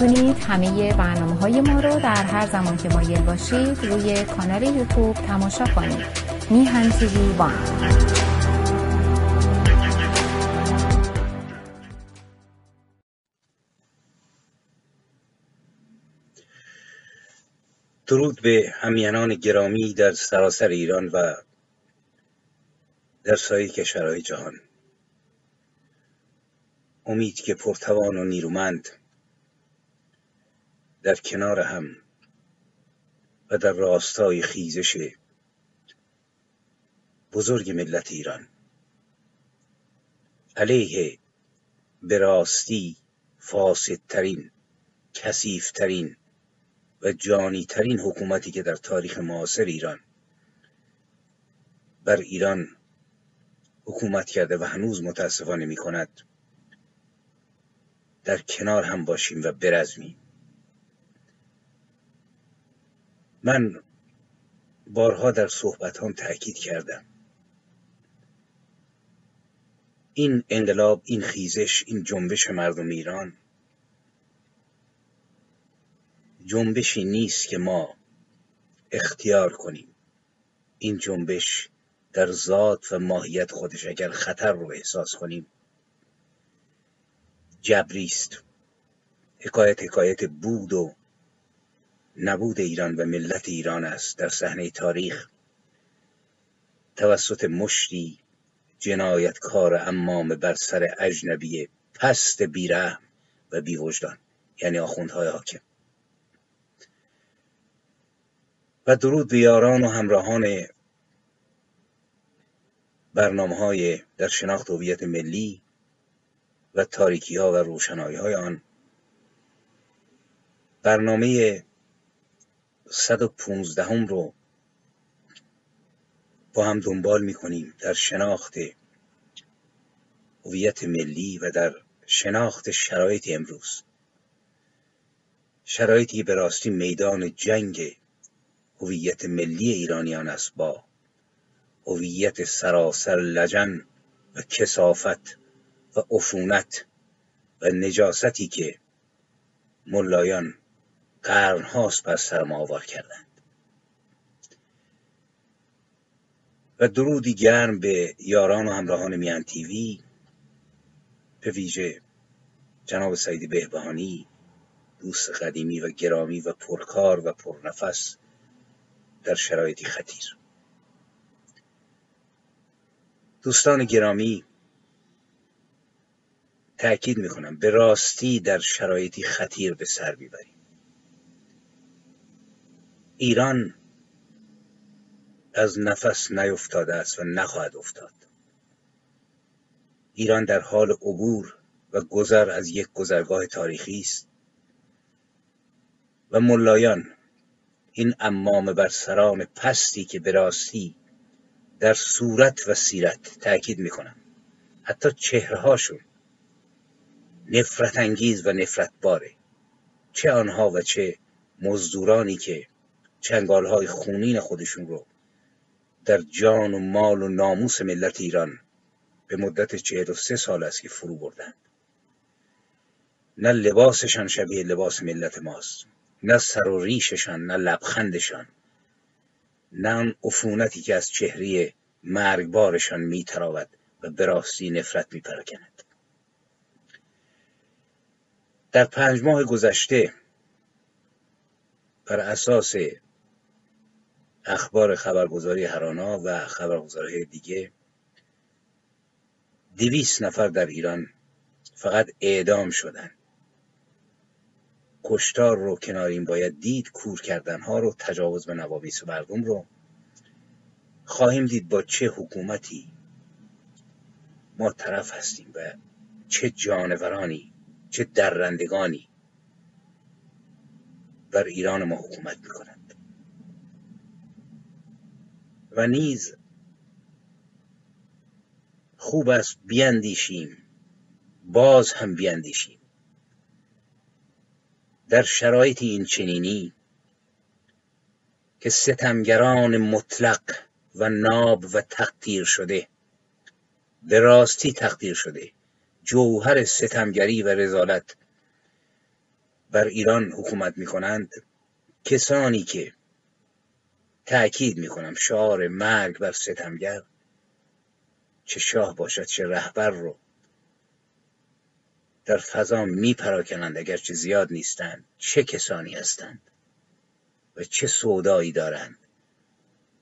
می‌تونید همه برنامه های ما رو در هر زمان که مایل باشید روی کانال یوتیوب تماشا کنید. میهن تیوی وان. درود به همینان گرامی در سراسر ایران و در سایر کشورهای جهان. امید که پرتوان و نیرومند در کنار هم و در راستای خیزش بزرگ ملت ایران. علیه به راستی فاسدترین کسیفترین و جانی ترین حکومتی که در تاریخ معاصر ایران بر ایران حکومت کرده و هنوز متاسفانه می کند در کنار هم باشیم و برزمیم. من بارها در صحبت هم تأکید کردم. این انقلاب این خیزش این جنبش مردم ایران جنبشی نیست که ما اختیار کنیم. این جنبش در ذات و ماهیت خودش اگر خطر رو احساس کنیم جبریست حکایت حکایت بود و نبود ایران و ملت ایران است در صحنه تاریخ. توسط مشتی جنایتکار امام بر سر اجنبی پست بیرحم و بیوجدان یعنی آخوندهای حاکم. و درود و همراهان برنامه های در شناخت هویت ملی و تاریکی ها و روشنایی های آن. برنامه 115 هم رو با هم دنبال می کنیم در شناخت هویت ملی و در شناخت شرایط امروز. شرایطی به راستی میدان جنگ هویت ملی ایرانیان است با هویت سراسر لجن و کسافت و عفونت و نجاستی که ملایان قرنهاست بر سر ما آوار کردند. و درودی گرم به یاران و همراهان میان تیوی به ویژه جناب سعید بهبهانی دوست قدیمی و گرامی و پرکار و پرنفس در شرایطی خطیر. دوستان گرامی تأکید می‌کنم به راستی در شرایطی خطیر به سر می‌بریم ایران از نفس نیفتاده است و نخواهد افتاد. ایران در حال عبور و گذر از یک گذرگاه تاریخی است و ملایان این امام بر سران پستی که به راستی در صورت و سیرت تأکید می‌کنم. حتی چهرهاشون نفرت انگیز و نفرت باره. چه آنها و چه مزدورانی که چنگالهای خونین خودشون رو در جان و مال و ناموس ملت ایران به مدت چهل و سه سال است که فرو بردند نه لباسشان شبیه لباس ملت ماست نه سر و ریششان نه لبخندشان نه آن عفونتی که از چهره مرگبارشان میتراود و به راستی نفرت میپراکند. در پنج ماه گذشته بر اساس اخبار خبرگزاری هرانا و خبرگزاری دیگه. دویست نفر در ایران فقط اعدام شدند. کشتار رو کنارین باید دید کور کردن ها رو تجاوز به نوامیس مردم رو. خواهیم دید با چه حکومتی ما طرف هستیم و چه جانورانی چه درندگانی بر ایران ما حکومت می‌کنند. و نیز خوب است بیاندیشیم باز هم بیاندیشیم در شرایط این چنینی که ستمگران مطلق و ناب و تقدیر شده به راستی تقدیر شده جوهر ستمگری و رزالت بر ایران حکومت می‌کنند کسانی که تأکید می‌کنم. شعار مرگ بر ستمگر چه شاه باشد چه رهبر رو در فضا میپراکنند اگرچه زیاد نیستند. چه کسانی هستند و چه سودایی دارند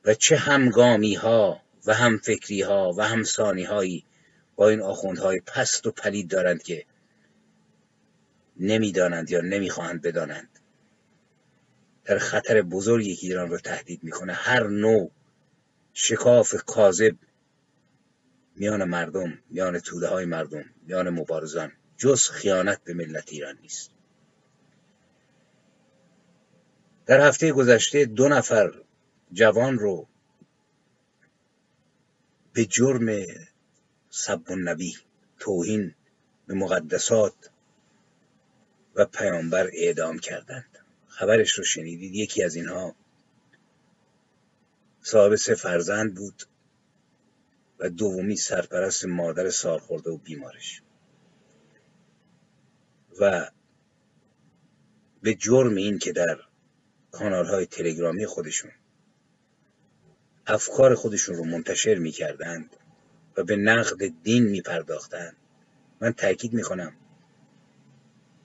و چه همگامی ها و همفکری ها و همسانی هایی با این آخوندهای پست و پلید دارند که نمی‌دانند یا نمی‌خواهند بدانند. در خطر بزرگی که ایران رو تهدید می‌کنه هر نوع شکاف کاذب میان مردم میان توده های مردم میان مبارزان جز خیانت به ملت ایران نیست. در هفته گذشته دو نفر جوان رو به جرم سب النبی توهین به مقدسات و پیامبر اعدام کردند. خبرش رو شنیدید یکی از اینها صاحب سه فرزند بود و دومی سرپرست مادر سالخورده و بیمارش. و به جرم این که در کانال های تلگرامی خودشون افکار خودشون رو منتشر می‌کردند و به نقد دین میپرداختند من تاکید می‌کنم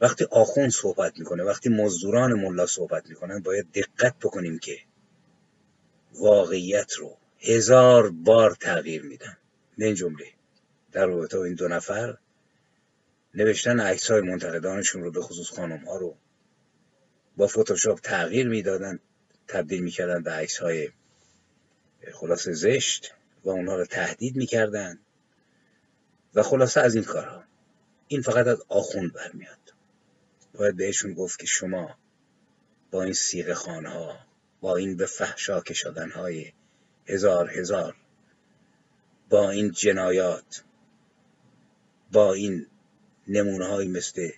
وقتی آخوند صحبت می‌کنه وقتی مزدوران ملا صحبت می‌کنن باید دقت بکنیم که واقعیت رو هزار بار تغییر میدن. به این جمله. در رابطه این دو نفر نوشتن عکس های منتقدانشون رو به خصوص خانم ها رو با فتوشاپ تغییر می‌دادن تبدیل می‌کردن به عکس های خلاصه زشت و اونها رو تهدید می‌کردن و خلاصه از این کارها. این فقط از آخوند برمیاد. باید بهشون گفت که شما با این سیغ خانها با این به فحشا کشادن های هزار هزار با این جنایات با این نمونه های مثل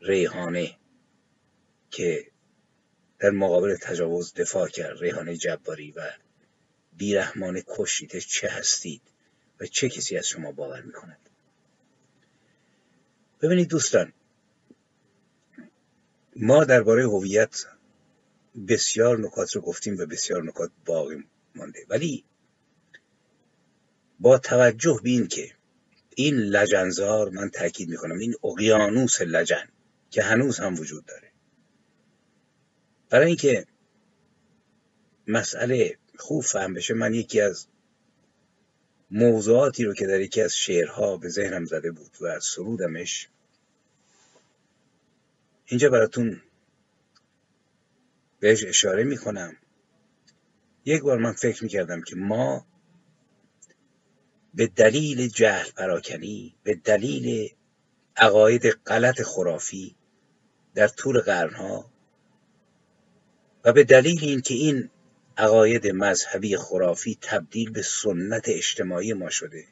ریحانه که در مقابل تجاوز دفاع کرد ریحانه جباری و بیرحمانه کشیده چه هستید و چه کسی از شما باور می‌کند؟ ببینید دوستان ما درباره هویت بسیار نکات رو گفتیم و بسیار نکات باقی مانده. ولی با توجه به این که این لجنزار من تاکید می‌کنم این اقیانوس لجن که هنوز هم وجود داره. برای اینکه مسئله خوب فهم بشه من یکی از موضوعاتی رو که در یکی از شعرها به ذهنم زده بود و سرودمش اینجا براتون بهش اشاره می‌کنم. یک بار من فکر می‌کردم که ما به دلیل جهل پراکنی به دلیل عقاید غلط خرافی در طول قرنها و به دلیل اینکه این عقاید مذهبی خرافی تبدیل به سنت اجتماعی ما شده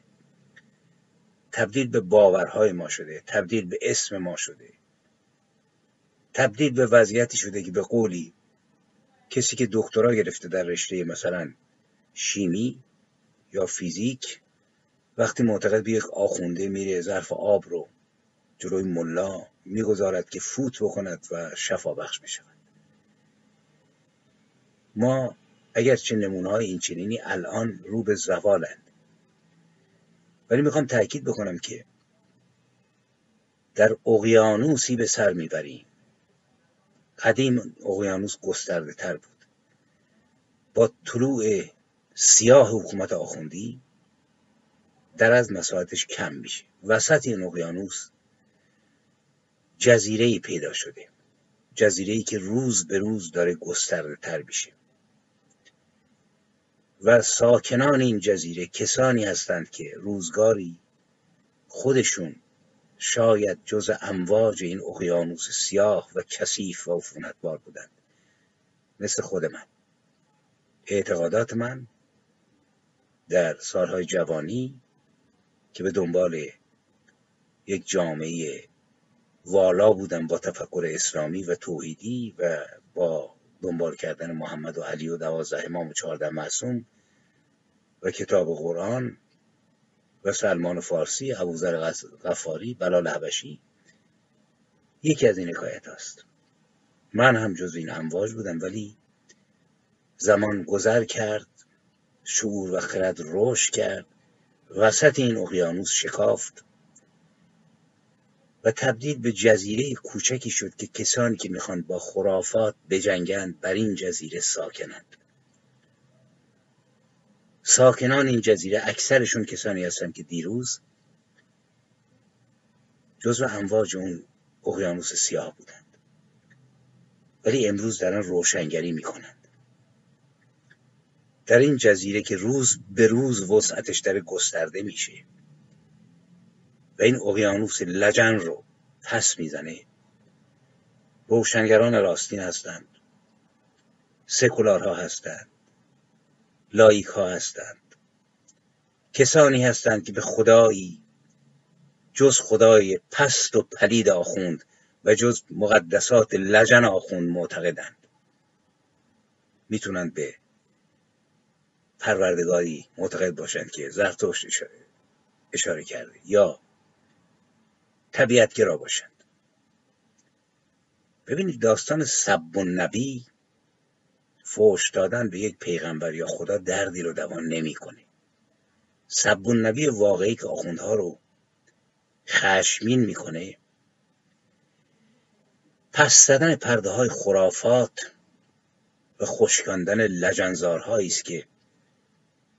تبدیل به باورهای ما شده تبدیل به اسم ما شده. تبدیل به وضعیتی شده که به قولی کسی که دکترا گرفته در رشته مثلا شیمی یا فیزیک وقتی معتقد به یک آخونده میره ظرف آب رو جلوی ملا می‌گذارد که فوت بکند و شفا بخش بشود. ما اگر چه نمونه های این چنینی الان رو به زوالند. ولی می‌خوام تاکید بکنم که در اقیانوسی به سر می‌بریم. قدیم اقیانوس گسترده تر بود. با طلوع سیاه حکومت آخوندی در از مساحتش کم میشه. وسط این اقیانوس جزیره پیدا شده. جزیره ای که روز به روز داره گسترده تر میشه. و ساکنان این جزیره کسانی هستند که روزگاری خودشون شاید جز امواج این اقیانوس سیاه و کثیف و عفونتبار بودند. مثل خود من. اعتقادات من در سالهای جوانی که به دنبال یک جامعه والا بودم با تفکر اسلامی و توحیدی و با دنبال کردن محمد و علی و دوازده امام و چهارده معصوم و کتاب قرآن و سلمان فارسی ابوذر غفاری بلال حبشی یکی از این حکایت هاست. من هم جز این امواج بودم ولی زمان گذر کرد شعور و خرد رشد کرد وسط این اقیانوس شکافت و تبدیل به جزیره کوچکی شد که کسانی که می‌خوان با خرافات بجنگند بر این جزیره ساکنند. ساکنان این جزیره اکثرشون کسانی هستند که دیروز جزو امواج اون اقیانوس سیاه بودند. ولی امروز دارن روشنگری می‌کنند. در این جزیره که روز به روز وسعتش در گسترده میشه و این اقیانوس لجن رو پس می‌زنه روشنگران راستین هستند. سکولارها هستند. لایک ها هستند. کسانی هستند که به خدایی جز خدای پست و پلید آخوند و جز مقدسات لجن آخوند معتقدند. می‌تونند به پروردگاری معتقد باشند که زرتشت اشاره, اشاره کرده یا طبیعتگرا باشند. ببینید داستان سب و نبی فوش دادن به یک پیغمبر یا خدا دردی رو دوان نمی‌کنه. سب و نبی واقعی که آخوندها رو خشمین می‌کنه. پس زدن پرده های خرافات و خشکاندن لجنزارهایی است که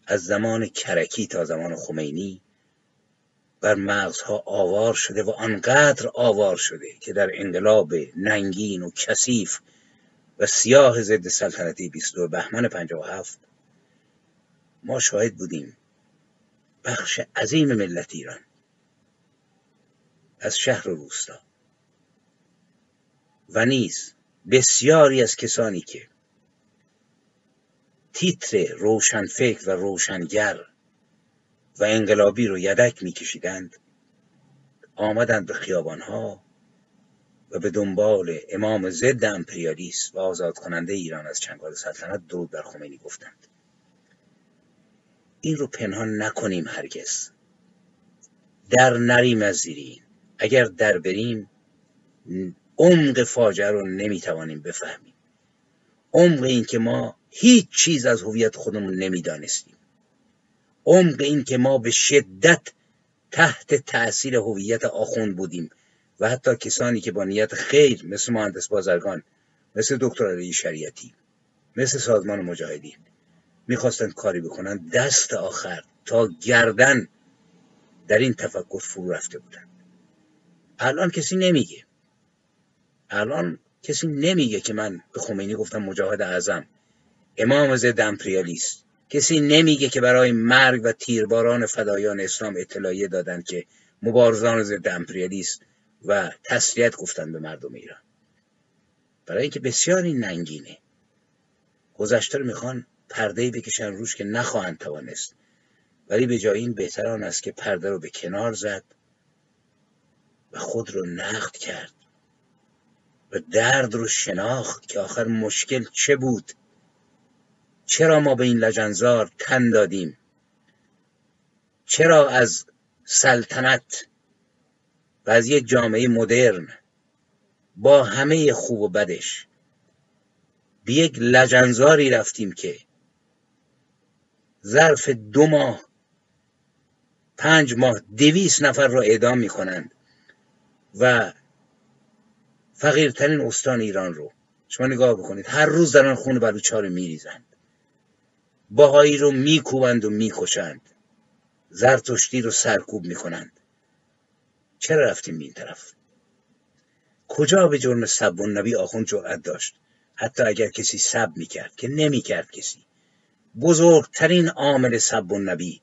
از زمان کرکی تا زمان خمینی بر مغزها آوار شده و آنقدر آوار شده که در انقلاب ننگین و کثیف و سیاه ضد سلطنتی 22 بهمن 57 ما شاهد بودیم بخش عظیم ملت ایران از شهر و روستا. و نیز بسیاری از کسانی که تیتر روشنفکر و روشنگر و انقلابی رو یدک میکشیدند آمدند به خیابانها و به دنبال امام ضد امپریالیست و آزاد کننده ایران از چنگال سلطنت درود بر خمینی گفتند. این رو پنهان نکنیم هرگز. در نریم از زیرین. اگر در بریم عمق فاجعه رو نمی‌توانیم بفهمیم. عمق این که ما هیچ چیز از هویت خودمون نمی‌دانستیم. عمق این که ما به شدت تحت تأثیر هویت آخوند بودیم. و حتی کسانی که با نیت خیر مثل مهندس بازرگان مثل دکتر علی شریعتی مثل سازمان مجاهدین می‌خواستند کاری بکنن دست آخر تا گردن در این تفکر فرو رفته بودن الان کسی نمیگه. الان کسی نمیگه که من به خمینی گفتم مجاهد اعظم امام ضد امپریالیست. کسی نمیگه که برای مرگ و تیرباران فدایان اسلام اطلاعیه دادن که مبارزان ضد امپریالیست و تسلیت گفتن به مردم ایران. برای اینکه بسیار این ننگینه. گذشته رو می‌خوان پرده بکشن روش که نخواهند توانست. ولی به جای این بهتران است که پرده رو به کنار زد و خود رو نقد کرد و درد رو شناخت که آخر مشکل چه بود. چرا ما به این لجنزار تن دادیم؟ چرا از سلطنت و از یک جامعه مدرن. با همه خوب و بدش. به یک لجنزاری رفتیم که ظرف دو ماه پنج ماه دویست نفر را اعدام می کنند و فقیرترین استان ایران رو. شما نگاه بکنید هر روز دارن خون بلوچا رو میریزند. باهایی رو میکوبند و می‌کشند. زرتشتی رو سرکوب می‌کنند. چرا رفتیم این طرف؟ کجا به جرم سب و نبی آخوند جرأت داشت؟ حتی اگر کسی سب می‌کرد که نمی‌کرد کسی. بزرگترین عامل سب و نبی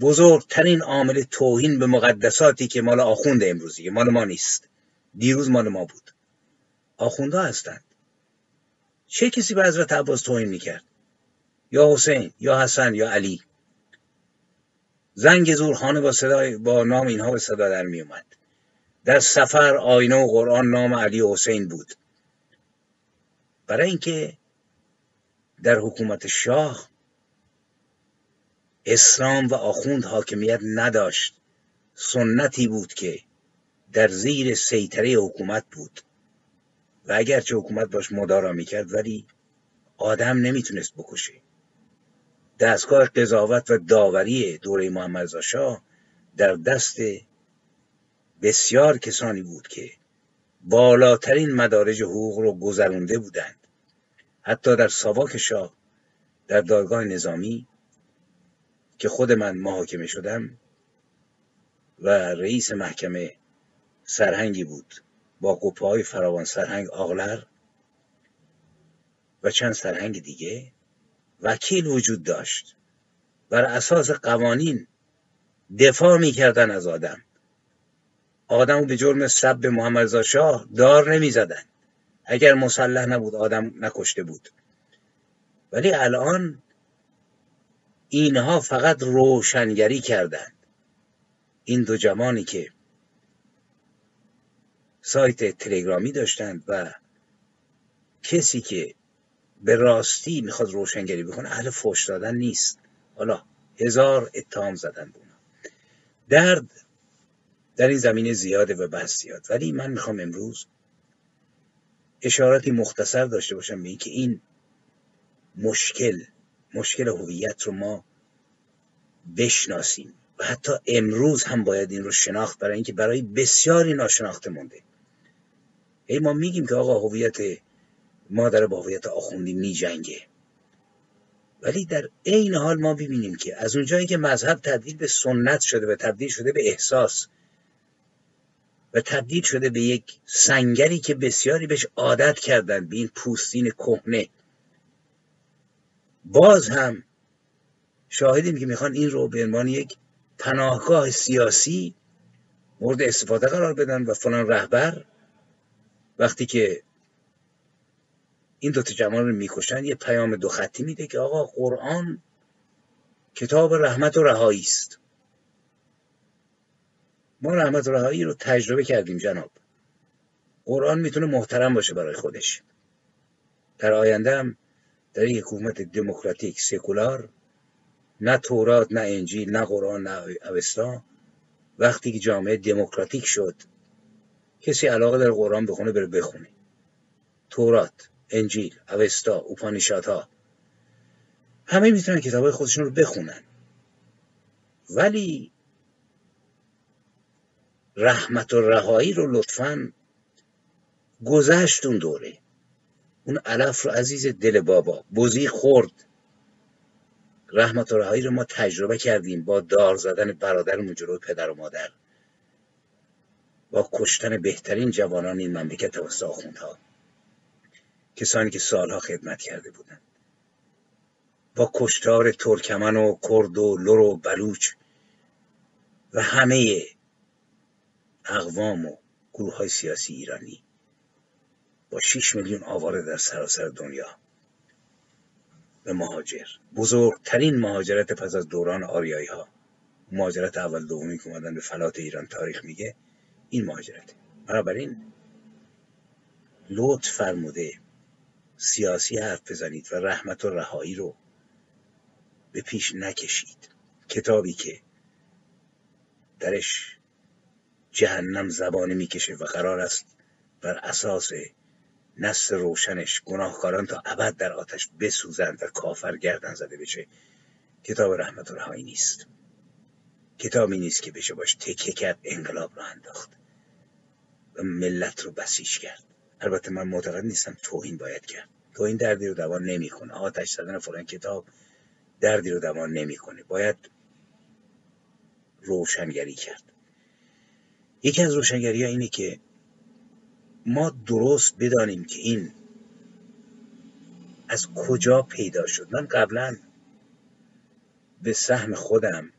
بزرگترین عامل توهین به مقدساتی که مال آخوند امروزی مال ما نیست. دیروز مال ما بود. آخوندها هستند. چه کسی به حضرت عباس توهین می‌کرد؟ یا حسین یا حسن یا علی؟ زنگ زورخانه با صدای با نام اینها به صدا در می اومد در سفر آینه و قرآن نام علی و حسین بود. برای اینکه در حکومت شاه اسلام و آخوند حاکمیت نداشت سنتی بود که در زیر سیطره حکومت بود. و اگرچه حکومت باش مدارا می‌کرد ولی آدم نمی‌تونست بکشه. دستگاه قضاوت و داوری دوره محمد شاه در دست بسیار کسانی بود که بالاترین مدارج حقوق رو گذرونده بودند. حتی در ساواک شاه در دادگاه نظامی که خود من محاکمه شدم و رئیس محکمه سرهنگی بود با قپه فراوان سرهنگ آغلر و چند سرهنگ دیگه وکیل وجود داشت بر اساس قوانین دفاع می‌کردن از آدم. آدم به جرم سب محمد شاه دار نمی‌زدن. اگر مسلح نبود آدم نکشته بود. ولی الان اینها فقط روشنگری کردند. این دو جوانی که سایت تلگرامی داشتند و کسی که به راستی می‌خواد روشنگری بکنه اهل فوش دادن نیست. حالا هزار اتهام زدن بونه درد در این زمینه زیاده و بحث زیاد. ولی من می‌خوام امروز اشاراتی مختصر داشته باشم به اینکه این مشکل مشکل هویت رو ما بشناسیم. و حتی امروز هم باید این رو شناخت برای اینکه برای بسیاری ناشناخته مونده. ای ما میگیم که آقا هویت ما در با هویت آخوندی می جنگه ولی در عین حال ما ببینیم که از اونجایی که مذهب تبدیل به سنت شده و تبدیل شده به احساس و تبدیل شده به یک سنگری که بسیاری بهش عادت کردن به این پوستین کهنه. باز هم شاهدیم که می‌خوان این رو به عنوان یک پناهگاه سیاسی مورد استفاده قرار بدن و فلان رهبر وقتی که این دوتا جمال رو می‌کشن یه پیام دو خطی میده که آقا قرآن کتاب رحمت و رهایی است. ما رحمت و رهایی رو تجربه کردیم جناب. قرآن می‌تونه محترم باشه برای خودش. در آینده هم در یک حکومت دموکراتیک سکولار نه تورات نه انجیل نه قرآن نه اوستا وقتی که جامعه دموکراتیک شد کسی علاقه در قرآن بخونه بره بخونه. تورات. انجیل اوستا اوپانیشات همه می‌تونن کتاب خودشون رو بخونن. ولی رحمت و رهایی رو لطفا گذشت اون دوره. اون علف رو عزیز دل بابا بزی خورد. رحمت و رهایی رو ما تجربه کردیم با دار زدن برادرمون جلوی پدر و مادر. با کشتن بهترین جوانان این مملکت توسط آخوندها. کسانی که سالها خدمت کرده بودند. با کشتار ترکمن و کرد و لر و بلوچ و همه اقوام و گروه های سیاسی ایرانی با 6 میلیون آواره در سراسر دنیا به مهاجر. بزرگترین مهاجرت پس از دوران آریایی ها مهاجرت اول دومی که اومدن به فلات ایران تاریخ میگه این مهاجرت. بنابراین لطف فرموده سیاسی حرف بزنید و رحمت و رهایی رو به پیش نکشید. کتابی که درش جهنم زبانه می‌کشه و قرار است بر اساس نصر روشنش گناهکاران تا ابد در آتش بسوزند و کافر گردن زده بشه. کتاب رحمت و رهایی نیست. کتابی نیست که بشه باش تکه کرد انقلاب رو انداخت و ملت رو بسیج کرد. البته من معتقد نیستم توهین باید کرد. توهین دردی رو دوان نمی‌کنه. آتش زدن فلان کتاب دردی رو دوان نمی‌کنه. باید روشنگری کرد. یکی از روشنگری ها اینه که ما درست بدانیم که این از کجا پیدا شد. من قبلا به سهم خودم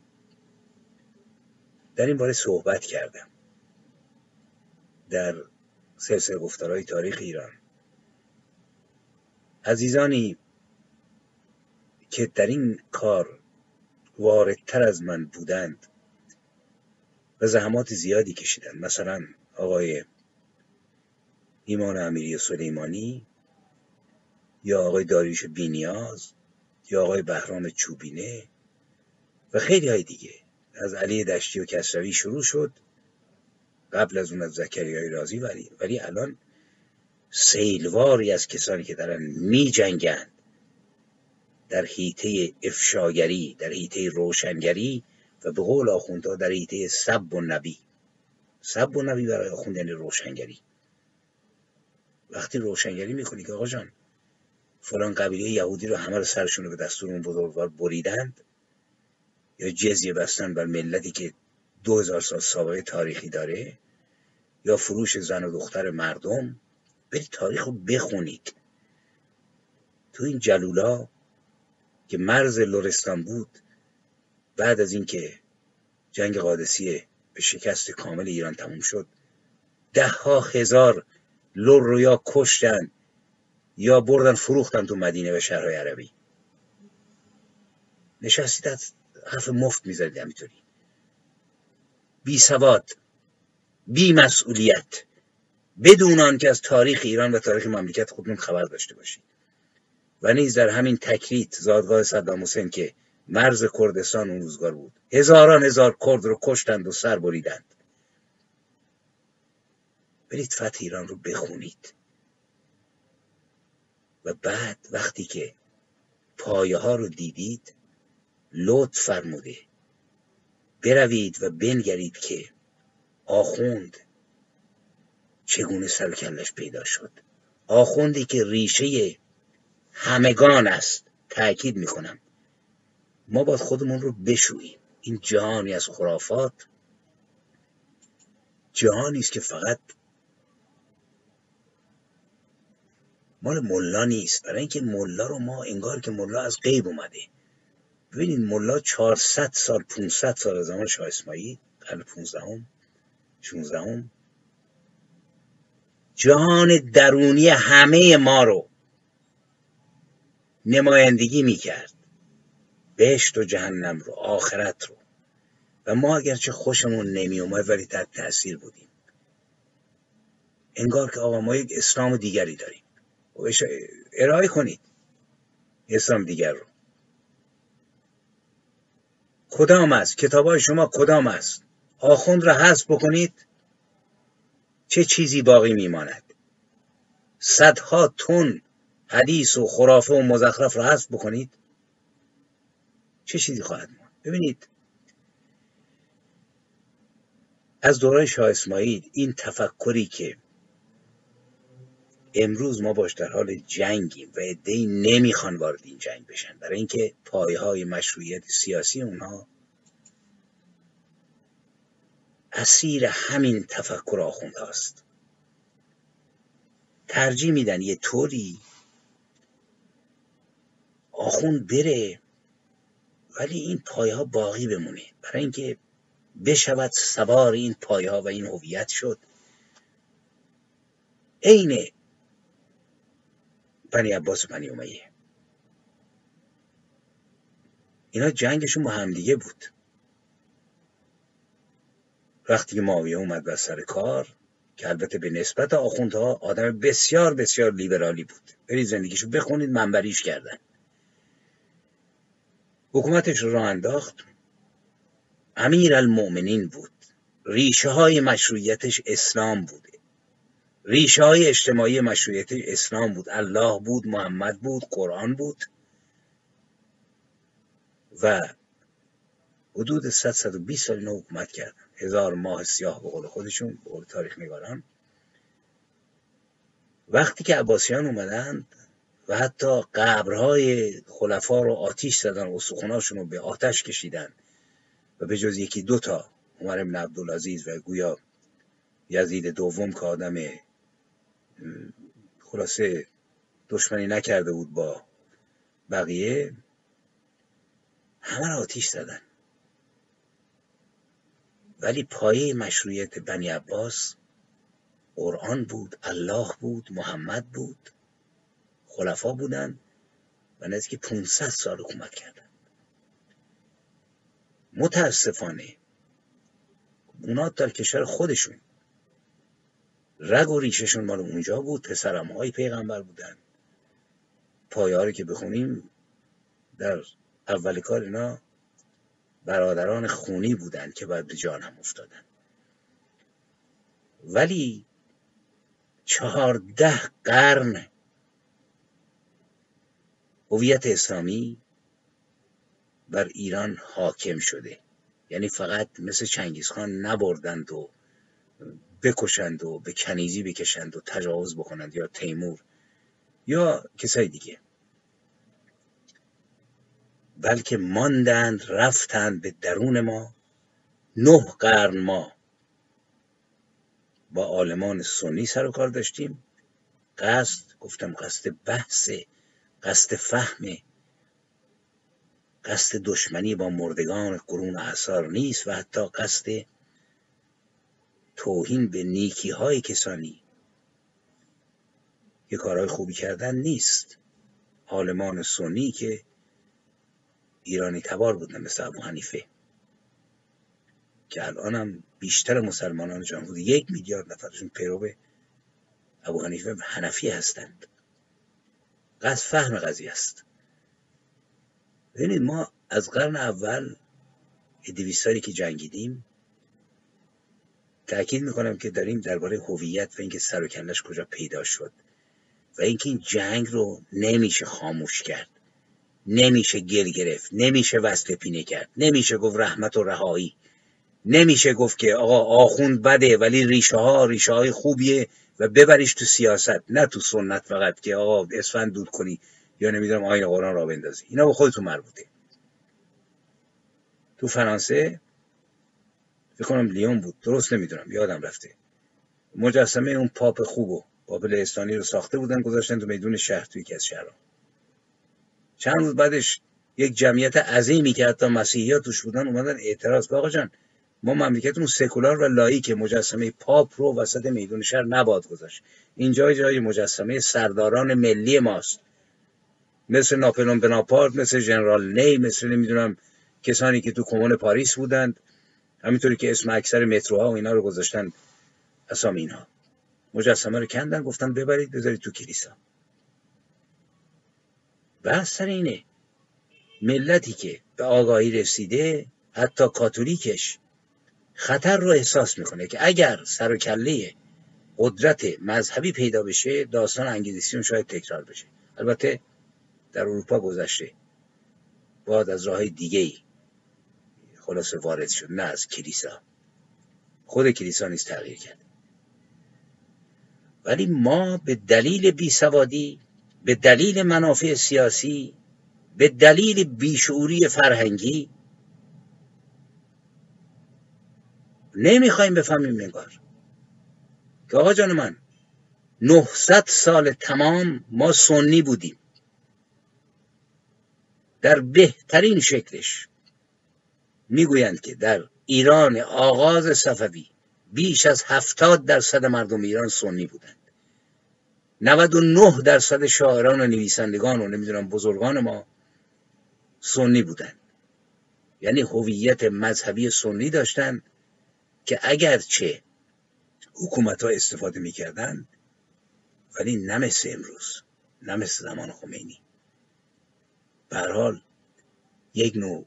در این باره صحبت کردم. در سلسله گفتارهای تاریخ ایران. عزیزانی که در این کار واردتر از من بودند و زحمات زیادی کشیدند مثلا آقای ایمان امیری سلیمانی یا آقای داریوش بینیاز یا آقای بهرام چوبینه و خیلی های دیگه. از علی دشتی و کسروی شروع شد. قبل از اون از زکریای رازی ولی ولی الان سیلواری از کسانی که دارن می جنگن در حیطه افشاگری در حیطه روشنگری و به قول آخوندها در حیطه سب و نبی. سب و نبی برای آخوند یعنی روشنگری. وقتی روشنگری می‌کنی که آقا جان فلان قبیله یهودی رو همه رو سرشون رو به دستور اون بزرگوار بریدند یا جزیه بستن بر ملتی که دو هزار سال سابقه تاریخی داره یا فروش زن و دختر مردم؟ برید تاریخ رو بخونید. تو این جلولا که مرز لرستان بود بعد از اینکه جنگ قادسیه به شکست کامل ایران تموم شد ده ها هزار لر رو یا کشتن یا بردن فروختن تو مدینه و شهرهای عربی. نشستید حرف مفت می‌زدید همینطوری. بی سواد بی مسئولیت بدون آن که از تاریخ ایران و تاریخ مملکت خودمون خبر داشته باشید. و نیز در همین تکریت زادگاه صدام حسین که مرز کردستان اون روزگار بود. هزاران هزار کرد رو کشتند و سر بریدند. برید فتح ایران رو بخونید. و بعد وقتی که پایه ها رو دیدید لطف فرموده. بروید و بنگرید که آخوند چگونه سرکلش پیدا شد. آخوندی که ریشه همگان است تأکید می‌کنم. ما باید خودمون رو بشوییم. این جهانی از خرافات جهانی است که فقط مال ملا نیست. برای اینکه ملا رو ما انگار که ملا از غیب اومده. ببینید ملا 400 سال 500 سال زمان شاه اسماعیل قرن 15 16 جهان درونی همه ما رو نمایندگی می‌کرد. بهشت و جهنم رو آخرت رو. و ما اگرچه خوشمون نمی اومد ولی تحت تاثیر بودیم. انگار که آقا ما یک اسلام دیگری داریم. و ارائه کنید. اسلام دیگر رو. کدام است؟ کتاب شما کدام است؟ آخوند را حذف بکنید. چه چیزی باقی میماند؟ صدها تن حدیث و خرافه و مزخرف را حذف بکنید. چه چیزی خواهد ماند؟ ببینید. از دوران شاه اسماعیل این تفکری که امروز ما باش در حال جنگیم و عدهای نمی‌خوان وارد این جنگ بشن. برای اینکه پایه های مشروعیت سیاسی اونها اسیر همین تفکر آخوند هاست ترجیح میدن یه طوری آخوند بره ولی این پایه ها باقی بمونه. برای اینکه بشود سوار این پایه ها و این هویت شد. عین بنی عباس و بنی امیه. اینا جنگشون با همدیگه بود. وقتی که معاویه اومد بر سر کار که البته به نسبت آخوندها آدم بسیار بسیار لیبرالی بود. برید زندگیشو بخونید منبریش کردن. حکومتش رو راه انداخت. امیر المؤمنین بود. ریشه های مشروعیتش اسلام بوده ریشه های اجتماعی مشروعیتش اسلام بود. الله بود محمد بود قرآن بود. و حدود 100 120 سال اینو حکومت کردن هزار ماه سیاه به قول خودشون به قول تاریخ نگاران. وقتی که عباسیان اومدند و حتی قبرهای خلفا رو آتیش زدن و سخوناشون رو به آتش کشیدن و به جز یکی دوتا عمر بن عبدالعزیز و گویا یزید دوم که آدم خلاصه دشمنی نکرده بود با بقیه همه رو آتیش زدن. ولی پایه مشروعیت بنی عباس قرآن بود الله بود محمد بود خلفا بودن و نزدیک 500 سال حکومت کردن. متاسفانه اونا در کشور خودشون رگ و ریششون مال اونجا بود پسرم های پیغمبر بودن. پایاری که بخونیم در اول کار اینا برادران خونی بودند که بعد به جان هم افتادن. ولی چهارده قرن هویت اسلامی بر ایران حاکم شده. یعنی فقط مثل چنگیزخان نبردند و بکشند و به کنیزی بکشند و تجاوز بکنند یا تیمور یا کسای دیگه. بلکه ماندند رفتند به درون ما نه قرن ما با آلمان سنی سر و کار داشتیم. قصد گفتم قصد بحث قصد فهم قصد دشمنی با مردگان قرون اثار نیست و حتی قصد توهین به نیکی های کسانی. که کارهای خوبی کردن نیست. آلمان سنی که ایرانی تبار بودن مثل ابو حنیفه. که الان هم بیشتر مسلمانان جمهوری یک میلیارد نفرشون پیرو ابو حنیفه حنفی هستند. قصد فهم قضیه است. ببینید ما از قرن اول دویست سالی که جنگیدیم تأکید می‌کنم که داریم درباره هویت و اینکه سر و کلش کجا پیدا شد و اینکه این جنگ رو نمیشه خاموش کرد نمیشه گل گرفت نمیشه وصل پینه کرد نمیشه گفت رحمت و رهایی نمیشه گفت که آقا آخوند بده ولی ریشه ها ریشه های خوبیه و ببریش تو سیاست نه تو سنت فقط که آقا اسفند دود کنی یا نمی‌دونم آین قرآن را بندازی. اینا به خودتون مربوطه. تو فرانسه فکر کنم لیون بود. درست نمی‌دونم. یادم رفته. مجسمه اون پاپ خوبو پاپ لهستانی رو ساخته بودن گذاشتن تو میدون شهر توی یکی از شهرها. چند روز بعدش یک جمعیت عظیمی که حتی مسیحی ها توش بودن اومدن. اعتراض آقا جان ما مملکتمون سکولار و لائیک مجسمه پاپ رو وسط میدون شهر نباید گذاشت. اینجا جای مجسمه سرداران ملی ماست. مثل ناپلئون بناپارت مثل ژنرال نی مثل نمی‌دونم کسانی که تو کمون پاریس بودند. همینطوری که اسم اکثر متروها و اینا رو گذاشتن اسامی اینها. مجسمه رو کندن گفتن ببرید بذارید تو کلیسا. بحث سر اینه ملتی که به آگاهی رسیده حتی کاتولیکش خطر رو احساس می‌کنه که اگر سر و کله قدرت مذهبی پیدا بشه داستان انگلیسیون شاید تکرار بشه. البته در اروپا گذشته. باید از راه دیگه ای خلاص وارد شد نه از کلیسا. خود کلیسا نیست تغییر کرد. ولی ما به دلیل بیسوادی به دلیل منافع سیاسی به دلیل بیشعوری فرهنگی نمی‌خوایم بفهمیم نگار که آقا جان من 900 سال تمام ما سنی بودیم. در بهترین شکلش. می‌گویند که در ایران آغاز صفوی بیش از هفتاد درصد مردم ایران سنی بودند. 99 درصد شاعران و نویسندگان و نمی‌دونم بزرگان ما سنی بودند. یعنی هویت مذهبی سنی داشتند که اگرچه حکومت ها استفاده می‌کردند ولی نه مثل امروز نه مثل زمان خمینی. به حال یک نوع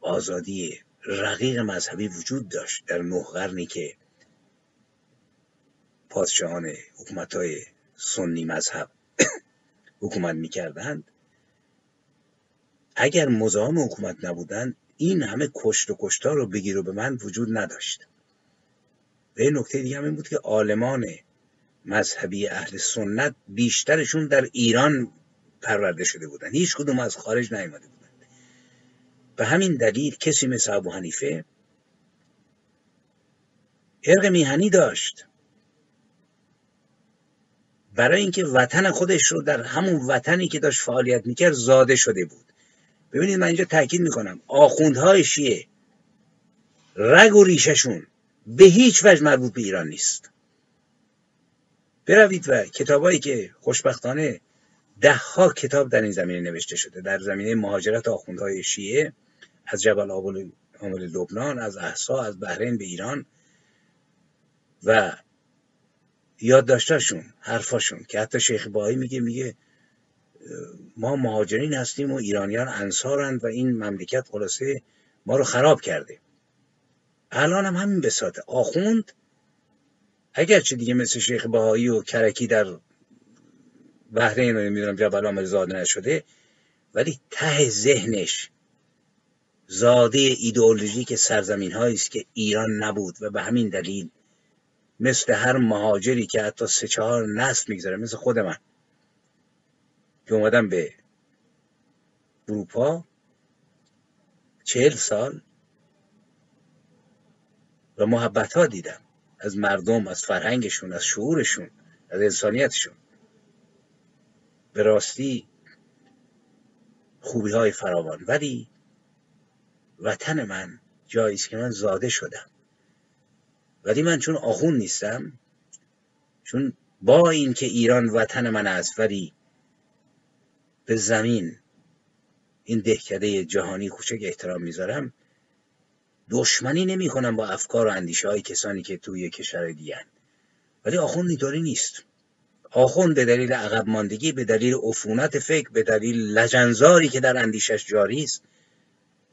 آزادی رقیق مذهبی وجود داشت در نه قرنی که پادشاهان حکومت های سنی مذهب حکومت می‌کردند. اگر مزاحم حکومت نبودند این همه کشت و کشتار رو بگیر و به من وجود نداشت. به نکته دیگه هم این بود که آلمان مذهبی اهل سنت بیشترشون در ایران پرورده شده بودن. هیچ کدوم از خارج نیامده بودن به همین دلیل کسی مثل ابو حنیفه ارق میهنی داشت. برای اینکه وطن خودش رو در همون وطنی که داشت فعالیت می‌کرد زاده شده بود. ببینید من اینجا تاکید می‌کنم. آخوندهای شیعه رگ و ریششون به هیچ وجه مربوط به ایران نیست. بروید و کتابایی که خوشبختانه ده ها کتاب در این زمینه نوشته شده در زمینه مهاجرت آخوندهای شیعه. از جبل آمل لبنان از احسا از بحرین به ایران و یادداشتاشون حرفاشون که حتی شیخ باهایی میگه میگه ما مهاجرین هستیم و ایرانیان انصارند و این مملکت خلاصه ما رو خراب کرده. الان هم همین بساطه آخوند اگرچه دیگه مثل شیخ بهایی و کرکی در بحرین رو نمی‌دونم جبل زاده نشده ولی ته ذهنش زاده ایدئولوژیک سرزمین است که ایران نبود و به همین دلیل مثل هر مهاجری که حتی سه چهار نسل می‌گذاره مثل خود من که اومدم به اروپا چهل سال و محبت ها دیدم از مردم از فرهنگشون از شعورشون از انسانیتشون. به راستی خوبی های فراوان. ولی وطن من جایی است که من زاده شدم. ولی من چون آخون نیستم چون با اینکه ایران وطن من است ولی به زمین این دهکده جهانی کوچک احترام می‌ذارم دشمنی نمی کنم با افکار و اندیشه های کسانی که توی کشور دیگه ولی آخوند اینطوری نیست. آخوند به دلیل عقب ماندگی به دلیل عفونت فکر به دلیل لجنزاری که در اندیشش جاری است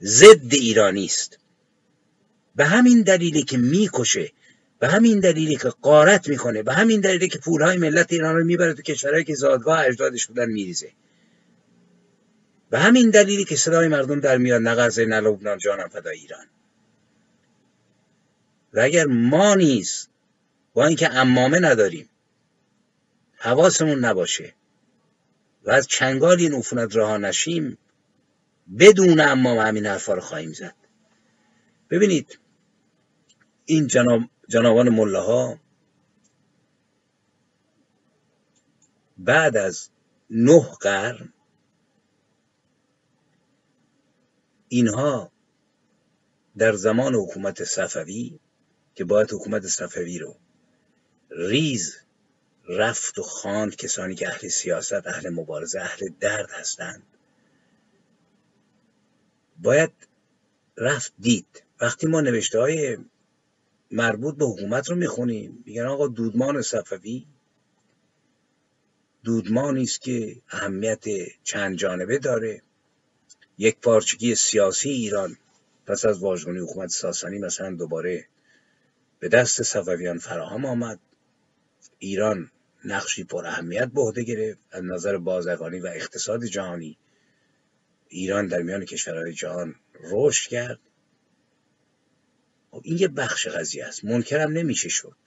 ضد ایرانی است. به همین دلیلی که می‌کشه به همین دلیلی که قارت می‌کنه به همین دلیلی که پولهای ملت ایران رو می‌بره تو کشورهایی که زادگاه اجدادش بودن میریزه. به همین دلیلی که صدای مردم در میاد نقرز نه لبنان جانم فدای ایران. و اگر ما نیز با اینکه امامه نداریم حواسمون نباشه و از چنگال این عفونت راه نشیم بدون امام همین حرفا رو خواهیم زد. ببینید این جناب جنابان مله ها بعد از نه قرن اینها در زمان حکومت صفوی که باید حکومت صفوی رو ریز رفت و خواند کسانی که اهل سیاست اهل مبارزه اهل درد هستند باید رفت دید. وقتی ما نوشته های مربوط به حکومت رو می‌خونیم میگن آقا دودمان صفوی دودمانی است که اهمیت چند جانبه داره. یک پارچگی سیاسی ایران پس از واژگونی حکومت ساسانی مثلا دوباره به دست صفویان فراهم آمد. ایران نقشی پر اهمیت به عهده گرفت از نظر بازرگانی و اقتصاد جهانی. ایران در میان کشورهای جهان رشد کرد. خب این یه بخش قضیه است. منکرم نمیشه شد.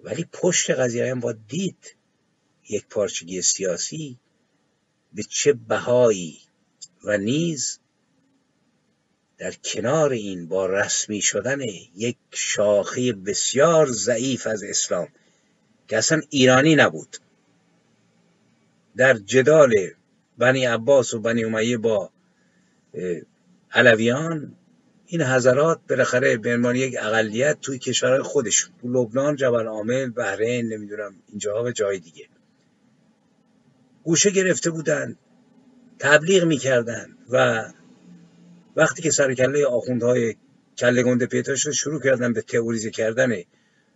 ولی پشت قضیه هم با دید یک پارچگی سیاسی به چه بهایی و نیز در کنار این با رسمی شدن یک شاخه بسیار ضعیف از اسلام که اصلا ایرانی نبود در جدال بنی عباس و بنی امیه با علویان این حضرات بالاخره به عنوان یک اقلیت توی کشورهای خودشون تو لبنان جبل عامل بحرین نمی‌دونم اینجاها و جای دیگه. گوشه گرفته بودن تبلیغ می‌کردن و وقتی که سر کله آخوندهای کله گنده پیدا شد شروع کردن به تئوریزه کردن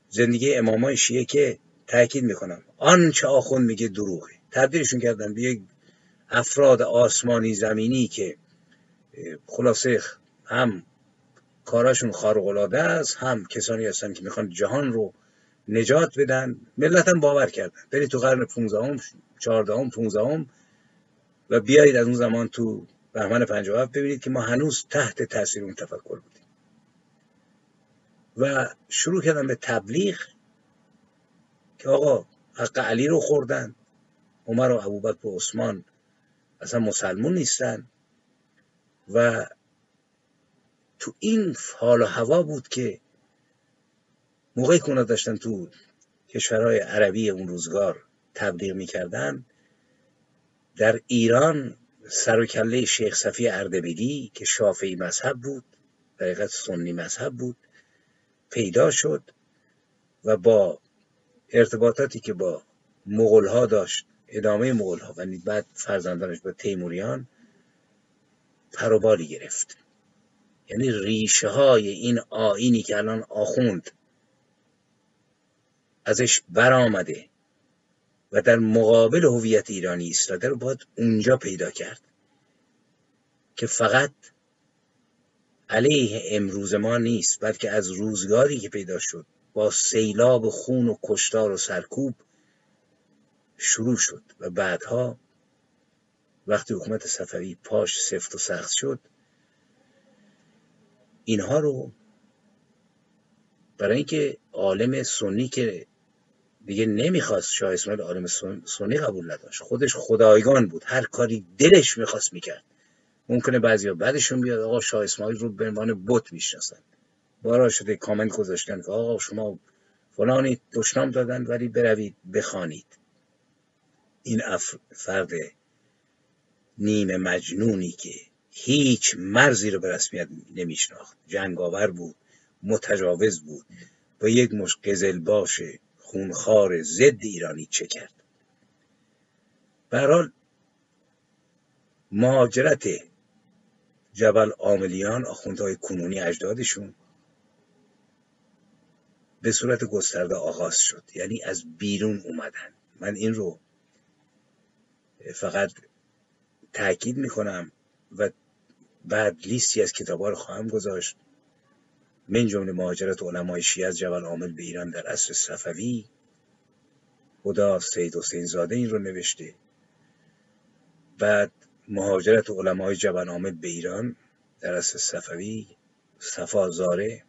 زندگی امامای شیعه که تاکید می‌کنم. آنچه آخوند میگه دروغه. تبدیلشون کردن به یک افراد آسمانی زمینی که خلاصه هم کاراشون خارق العاده است هم کسانی هستن که می‌خوان جهان رو نجات بدن ملت هم باور کردن. برید تو قرن 15 14 15 و بیایید از اون زمان تو بهمن 57 ببینید که ما هنوز تحت تاثیر اون تفکر بودیم. و شروع کردن به تبلیغ که آقا حق علی رو خوردن عمر و ابوبکر و عثمان اصلا مسلمون نیستن. و تو این حال و هوا بود که موقعی که داشتن تو کشورهای عربی اون روزگار تبلیغ می‌کردن در ایران سر و کله شیخ صفی اردبیلی که شافعی مذهب بود در سنی مذهب بود پیدا شد و با ارتباطاتی که با مغول ها داشت ادامه مغول ها و بعد فرزندانش با تیموریان پروبالی گرفت. یعنی ریشه های این آینی که الان آخوند ازش برآمده و در مقابل هویت ایرانی ایستاده رو باید اونجا پیدا کرد که فقط علیه امروز ما نیست بلکه از روزگاری که پیدا شد با سیلاب خون و کشتار و سرکوب شروع شد و بعدها وقتی حکومت صفوی پاش سفت و سخت شد اینها رو برای اینکه عالم سنی که دیگه نمی‌خواست شاه اسماعیل عالم سنی قبول نداشت خودش خدایگان بود هر کاری دلش می‌خواست می‌کرد. ممکنه بعضیا بعدشون بیاد آقا شاه اسماعیل رو به عنوان بت می‌شناسن. بارا شده کامنت گذاشتن که آقا شما فلانی دشنام دادن ولی بروید بخوانید. این فرد نیمه مجنونی که هیچ مرزی رو به رسمیت نمیشناخت. جنگاور بود متجاوز بود. و یک مش باش خونخوار ضد ایرانی چه کرد؟ برحال مهاجرت جبل آملیان آخوندهای کنونی اجدادشون به صورت گسترده آغاز شد. یعنی از بیرون اومدن. من این رو فقط تاکید می‌کنم و بعد لیستی از کتابا رو خواهم گذاشت. من جمله مهاجرت علمای شیعه از جبل عامل به ایران در عصر صفوی. خدا سید حسین زاده این رو نوشته. بعد مهاجرت علمای جبل عامل به ایران در عصر صفوی. صفا زاره.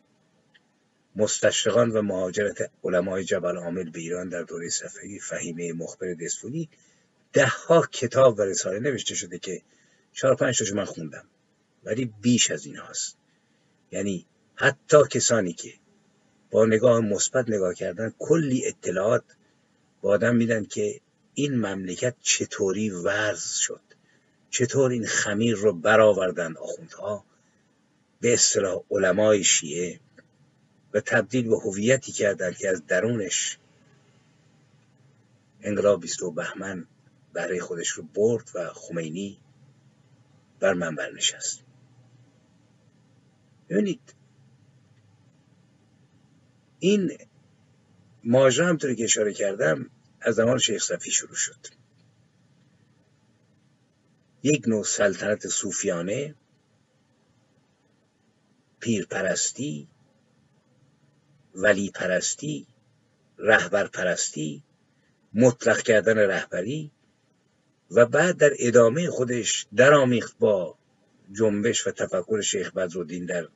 مستشرقان و مهاجرت علمای جبل عامل به ایران در دوره صفوی. فهیمه مخبر دسفولی. ده ها کتاب و رساله نوشته شده که چهار پنج تاشو من خوندم. ولی بیش از این هاست. یعنی حتی کسانی که با نگاه مثبت نگاه کردن کلی اطلاعات با آدم میدن که این مملکت چطوری ورز شد. چطور این خمیر رو برآوردن آخوندها. به اصطلاح علمای شیعه. و تبدیل به هویتی کردن که از درونش انقلاب 22 بهمن برای خودش رو برد و خمینی بر منبر نشست. ببینید این ماجرا همطوری که اشاره کردم از زمان شیخ صفی شروع شد. یک نوع سلطنت صوفیانه پیرپرستی ولی پرستی رهبر پرستی مطلق کردن رهبری و بعد در ادامه خودش درآمیخت با جنبش و تفکر شیخ بدرالدین در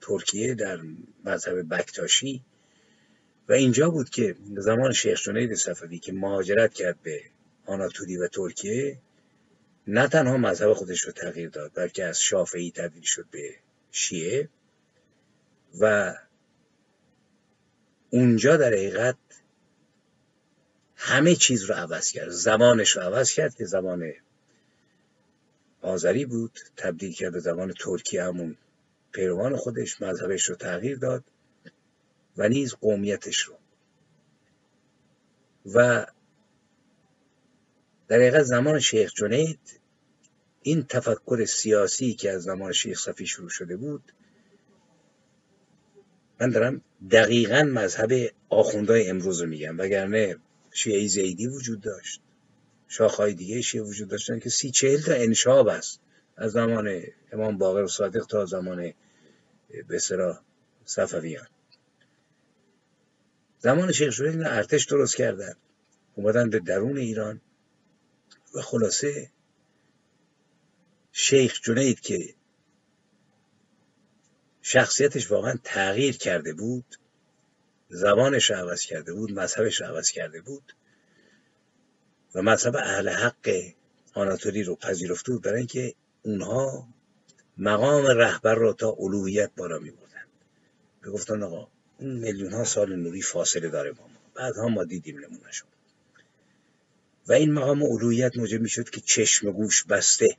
ترکیه در مذهب بکتاشی. و اینجا بود که زمان شیخ جنید صفوی که مهاجرت کرد به آناتولی و ترکیه نه تنها مذهب خودش رو تغییر داد بلکه از شافعی تبدیل شد به شیعه. و اونجا در حقیقت همه چیز رو عوض کرد. زمانش رو عوض کرد که زمان آذری بود. تبدیل کرد به زمان ترکیه همون پیروان خودش. مذهبش رو تغییر داد و نیز قومیتش رو. و در حقیقت زمان شیخ جنید این تفکر سیاسی که از زمان شیخ صفی شروع شده بود من دارم دقیقا مذهب آخوندهای امروز رو میگم. وگرنه شیعه زیدی وجود داشت. شاخهای دیگه شیعه وجود داشتن که سی چهل تا انشاب است. از زمان امام باقر صادق تا زمان به صفویان. زمان شیخ این ارتش درست کردن. اومدن به درون ایران و خلاصه شیخ جنید که شخصیتش واقعا تغییر کرده بود زبانش رو عوض کرده بود مذهبش رو عوض کرده بود و مذهب اهل حق آناتولی رو پذیرفته بود برای اینکه اونها مقام رهبر رو تا الوهیت بالا می بردن گفتن آقا اون میلیون ها سال نوری فاصله داره با ما. بعدها ما دیدیم نمونهشون و این مقام الوهیت موجب می شد که چشم گوش بسته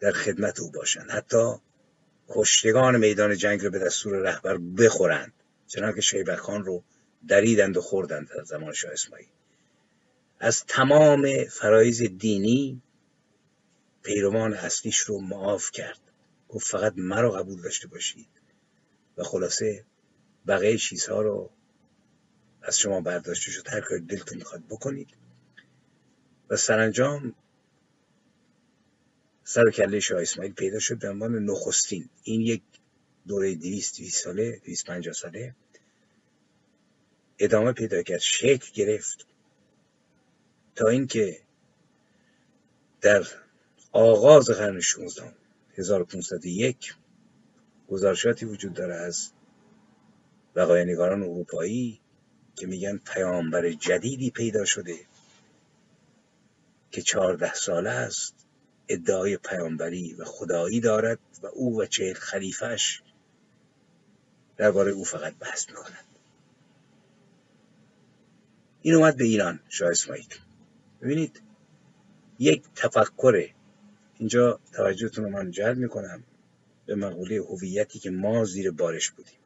در خدمت او باشند حتی کشتگان میدان جنگ رو به دستور رهبر بخورند چنانکه شیبک خان رو دریدند و خوردند در زمان شاه اسماعیل. از تمام فرایز دینی پیروان اصلیش رو معاف کرد. گفت فقط مرا قبول داشته باشید و خلاصه بقیه چیزها رو از شما برداشته شد. هر کاری دلتون می‌خواد بکنید. و سرانجام سر کله شاه اسماعیل پیدا شد به عنوان نخستین. این یک دوره دویست دویست ساله دویست پنجاه ساله. ادامه پیدا کرد شکل گرفت. تا اینکه در آغاز قرن 16 1501 گزارشاتی وجود داره از نگاران اروپایی که میگن پیامبر جدیدی پیدا شده که چهارده ساله است ادعای پیامبری و خدایی دارد و او و چهل خلیفش درباره او فقط بحث می‌کنند این اومد به ایران شاه اسماعیل. ببینید یک تفکر. اینجا توجهتون رو من جلب می‌کنم به مقوله هویتی که ما زیر بارش بودیم.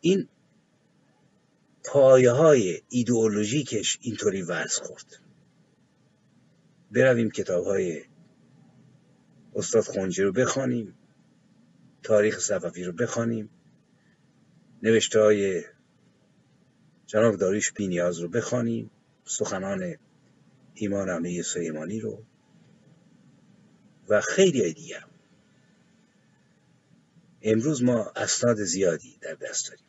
این پایه های ایدئولوژیکش اینطوری وضع خورد. برویم کتاب های استاد خونجی رو بخوانیم. تاریخ صفوی رو بخوانیم. نوشته های جناب داریش بینیاز رو بخوانیم. سخنان ایمان عمه سلیمانی رو. و خیلی دیگر. امروز ما اسناد زیادی در دست داریم.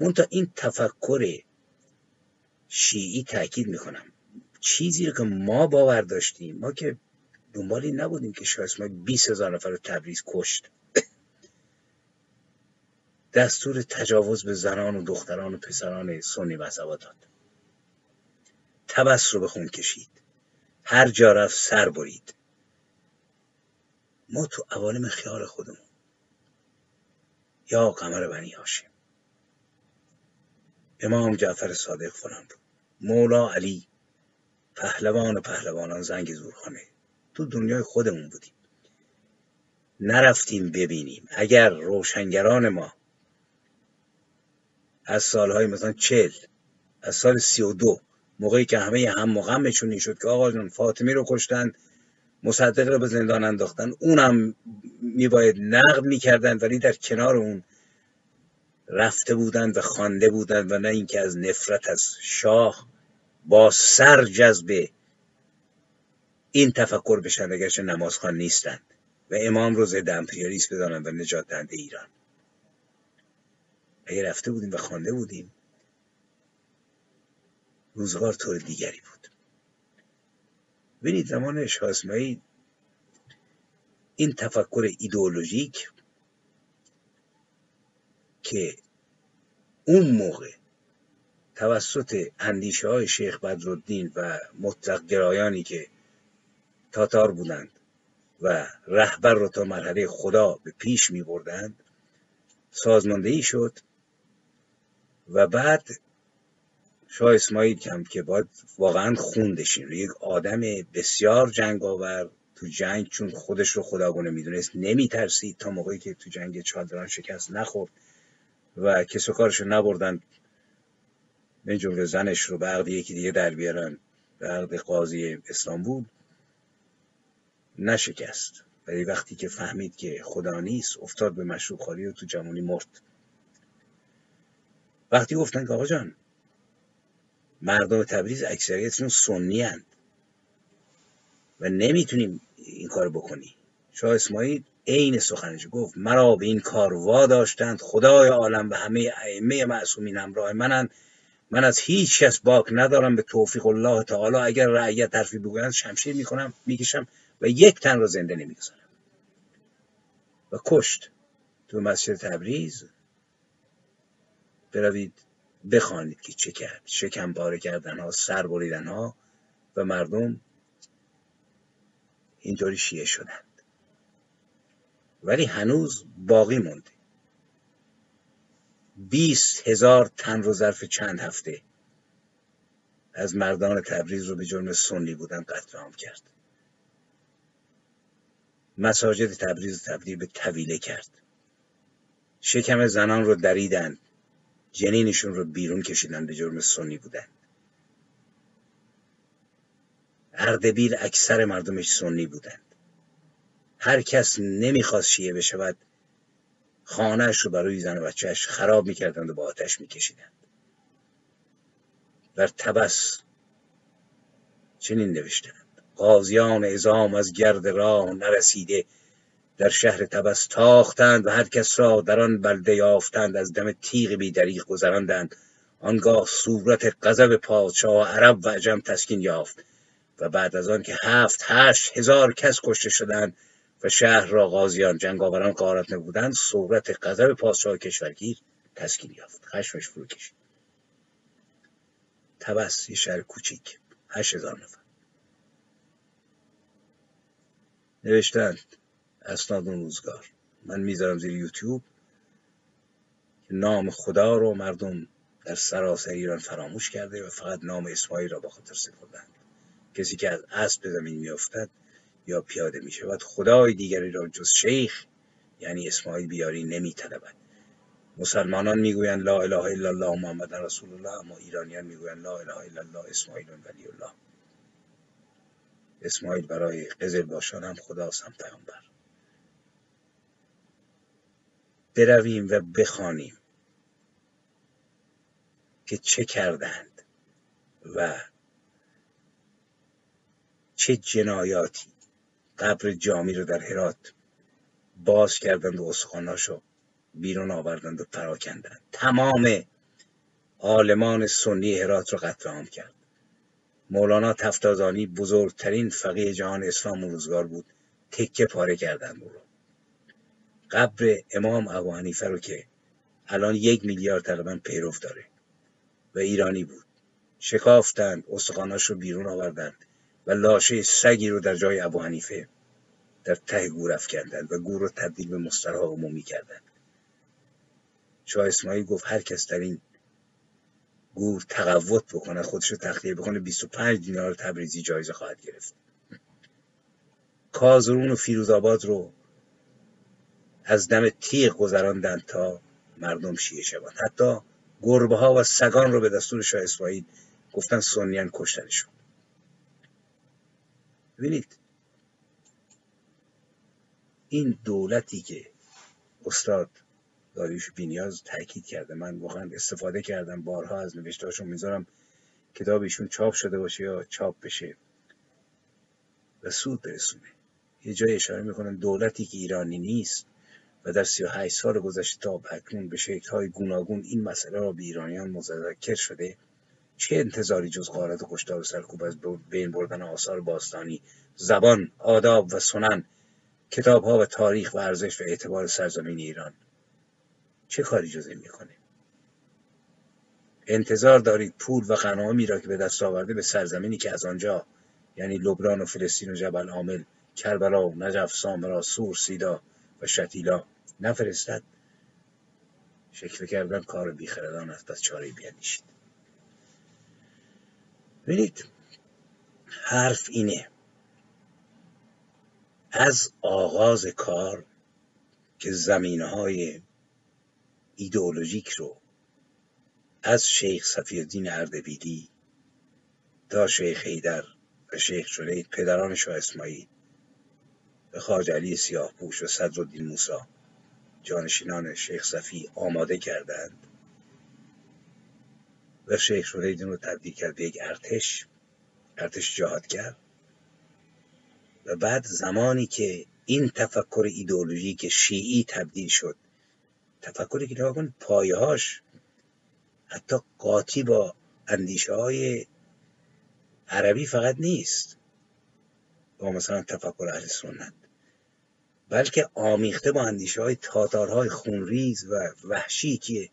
منتها این تفکر شیعی تاکید می‌کنم. چیزی رو که ما باور داشتیم ما که دنبالی نبودیم که شاید ما 20 هزار نفر رو تبریز کشت. دستور تجاوز به زنان و دختران و پسران سنی مذهبا داد تبس رو به خون کشید. هر جا رفت سر برید. ما تو عوالم خیال خودمون. یا قمر بنی هاشم. امام جعفر صادق فلان بود. مولا علی. پهلوان و پهلوانان زنگ زورخانه. تو دنیای خودمون بودیم. نرفتیم ببینیم. اگر روشنگران ما از سالهای مثلا چل از سال سی و دو موقعی که همه هم مغمشون این شد که آقا جان فاطمی رو کشتن مصدق رو به زندان انداختن اونم میباید نقد می‌کردن ولی در کنار اون رفته بودند و خوانده بودند و نه اینکه از نفرت از شاه با سر جذب این تفکر بشن اگرچه نمازخوان نیستند و امام رو ضد امپریالیسم بدانند و نجات دهنده ایران. اگه رفته بودیم و خوانده بودیم روزگار طور دیگری بود. ببینید زمان شاه این تفکر ایدئولوژیک که اون موقع توسط اندیشه های شیخ بدرالدین و مطلق گرایانی که تاتار بودند و رهبر رو تا مرحله خدا به پیش می بردند سازماندهی شد. و بعد شاه اسماعیل کم که باید واقعا خوندشین یک آدم بسیار جنگاور تو جنگ چون خودش رو خداگونه می‌دونست نمیترسید تا موقعی که تو جنگ چادران شکست نخورد و کس و کارش رو نبردن. به جمله زنش رو به یکی دیگه در بیارن. به قاضی استانبول. نشکست. ولی وقتی که فهمید که خدا نیست افتاد به مشروب خالی و تو جمعونی مرد. وقتی گفتن که آقا جان مردم تبریز اکثریتشون سنی هند و نمی‌تونیم این کار بکنی. شاه اسماعیل عین سخنش گفت مرا به این کار وا داشتند خدای عالم به همه ائمه معصومین همراه منند. من از هیچ کس باک ندارم به توفیق الله تعالی. اگر رعیت حرفی بگویند شمشیر می‌کنم می‌کشم و یک تن را زنده نمی‌گذارم. و کشت تو مسجد تبریز. بروید بخوانید که چه کرد. شکم پاره کردن ها سر بریدن ها و مردم اینطوری شیعه شدند. ولی هنوز باقی مونده. بیست هزار تن رو ظرف چند هفته از مردان تبریز رو به جرم سنی بودن قتل عام کرد. مساجد تبریز تبدیل به طویله کرد. شکم زنان رو دریدند. جنینشون رو بیرون کشیدن به جرم سنی بودن. اردبیل اکثر مردمش سنی بودند. هر کس نمی‌خواست شیعه بشود خانهش رو برای زن و بچهش خراب می‌کردند و با آتش میکشیدند. بر تبس چنین نوشتند. قاضیان ازام از گرد راه نرسیده در شهر تبس تاختند و هر کس را در آن بلده یافتند از دم تیغ بی دریغ گذراندند. آنگاه صورت غضب پادشاه عرب و عجم تسکین یافت و بعد از آن که هفت هشت هزار کس کشته شدند و شهر را غازیان جنگاوران غارت نبودند صورت غضب پادشاه کشورگیر تسکین یافت. خشمش فرو کشید. تبس یه شهر کوچیک. هشت هزار نفر. نوشتند اسناد روزگار. من می‌ذارم زیر یوتیوب که نام خدا رو مردم در سراسر ایران فراموش کرده و فقط نام اسماعیل را با خاطر سپردند. کسی که از اسب به زمین میافتد یا پیاده می شود خدای دیگری را جز شیخ یعنی اسماعیل بیاری نمیطلبد. مسلمانان می‌گویند لا اله الا الله محمد رسول الله اما ایرانیان می‌گویند لا اله الا الله اسماعیل ولی الله. اسماعیل برای قزل باشان هم خداست هم پیامبر. برویم و بخوانیم که چه کردند و چه جنایاتی قبر جامی رو در هرات باز کردند و استخواناشو بیرون آوردند و پراکندند. تمام عالمان سنی هرات رو قتل عام کرد. مولانا تفتازانی بزرگترین فقیه جهان اسلام روزگار بود. تکه پاره کردند او رو. قبر امام ابو حنیفه رو که الان یک میلیارد تقریبا پیرو داره و ایرانی بود. شکافتند استخواناش رو بیرون آوردند و لاشه سگی رو در جای ابو حنیفه در ته گور افکندند و گور رو تبدیل به مسترها عمومی کردند شاه اسماعیل گفت هر کس در این گور تقوت بکنه خودش رو تخلیه بکنه 25 دینار تبریزی جایزه خواهد گرفت. کازرون و فیروزآباد رو از دم تیغ گذراندند تا مردم شیعه شوند. حتی گربه ها و سگان رو به دستور شاه اسماعیل گفتن سنیان کشتنشون ببینید این دولتی که استاد داریوش بینیاز تاکید کرده من واقعا استفاده کردم بارها از نوشتهاشون می‌ذارم کتاب ایشون چاپ شده باشه یا چاپ بشه و سود برسونه. یه جای اشاره می‌کنن دولتی که ایرانی نیست و در 38 سال گذشته تا اکنون به شکل‌های گوناگون این مسئله را به ایرانیان متذکر شده چه انتظاری جز غارت و کشتار و سرکوب از بین بردن آثار باستانی زبان آداب و سنن کتابها و تاریخ و ارزش و اعتبار سرزمین ایران؟ چه کاری جز این می‌کنه؟ انتظار دارید پول و غنامی را که به دست آورده به سرزمینی که از آنجا یعنی لبنان و فلسطین و جبل عامل کربلا و نجف سامرا سور سیدا و شتیلا نفرستد. شکل کردن کار بیخردان است پس چاره بیاندیشید ببینید حرف اینه. از آغاز کار که زمینه های ایدئولوژیک رو از شیخ صفی الدین اردبیلی تا شیخ حیدر و شیخ جلید پدران شاه اسماعیل به خاج علی سیاه پوش و صدرالدین موسا جانشینان شیخ صفی آماده کردند. و شیخ جلید رو تبدیل کرد به یک ارتش. ارتش جهادگر و بعد زمانی که این تفکر ایدئولوژیک شیعی تبدیل شد تفکری که نگاه پایهاش حتی قاطی با اندیشه های عربی فقط نیست. با مثلا تفکر اهل سنت. بلکه آمیخته با اندیشه های تاتارهای خونریز و وحشی که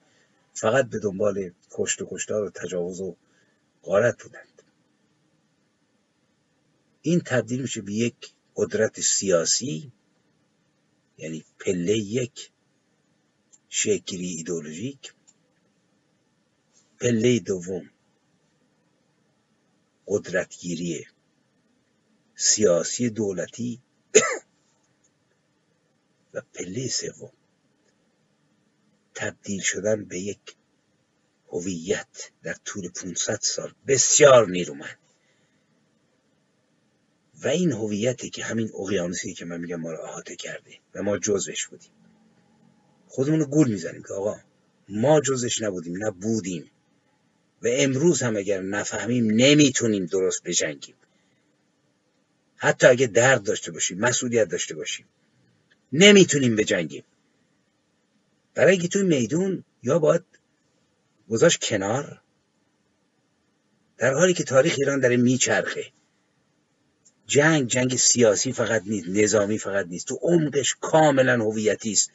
فقط به دنبال کشت و کشتار و تجاوز و غارت بودند. این تبدیل میشه به یک قدرت سیاسی یعنی پله یک شکلی ایدولوژیک پله دوم قدرتگیری سیاسی دولتی. پله سوم. تبدیل شدن به یک هویت در طول 500 سال بسیار نیرومند و این هویتی که همین اقیانوسی که من میگم ما رو احاطه کرده و ما جزش بودیم. خودمون رو گول می‌زنیم که آقا ما جزش نبودیم نه بودیم. و امروز هم اگر نفهمیم نمی‌تونیم درست بجنگیم. حتی اگه درد داشته باشیم مسئولیت داشته باشیم. نمی‌تونیم بجنگیم. برای اینکه توی میدون یا باید گذاشت کنار در حالی که تاریخ ایران داره میچرخه. جنگ جنگ سیاسی فقط نیست نظامی فقط نیست. تو عمقش کاملا هویتی است.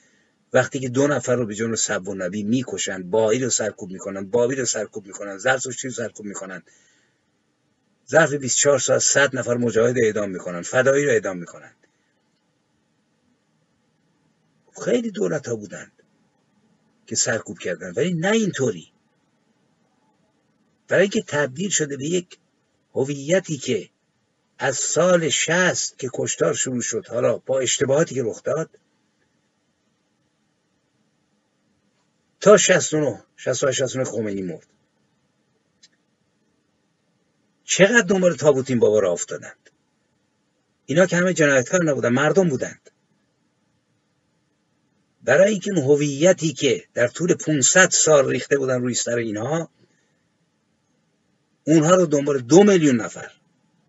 وقتی که دو نفر رو به جون سب و نبی می‌کشن باهی رو سرکوب می‌کنن بابی رو سرکوب می‌کنن زرتشتی رو سرکوب می‌کنن. ظرف 24 ساعت 100 نفر مجاهد اعدام می‌کنن فدایی رو اعدام می‌کنن. خیلی دولت ها بودند که سرکوب کردن ولی نه اینطوری. برای اینکه تبدیل شده به یک هویتی که از سال شست که کشتار شروع شد حالا با اشتباهاتی که رخ داد تا 69 68 69 خمینی مرد. چقدر دنبال تابوت این بابا را افتادند؟ اینا که همه جنایتکار نبودن مردم بودند. برای اینکه هویتی که در طول 500 سال ریخته بودن روی سر اینها اونها رو دنبال دو میلیون نفر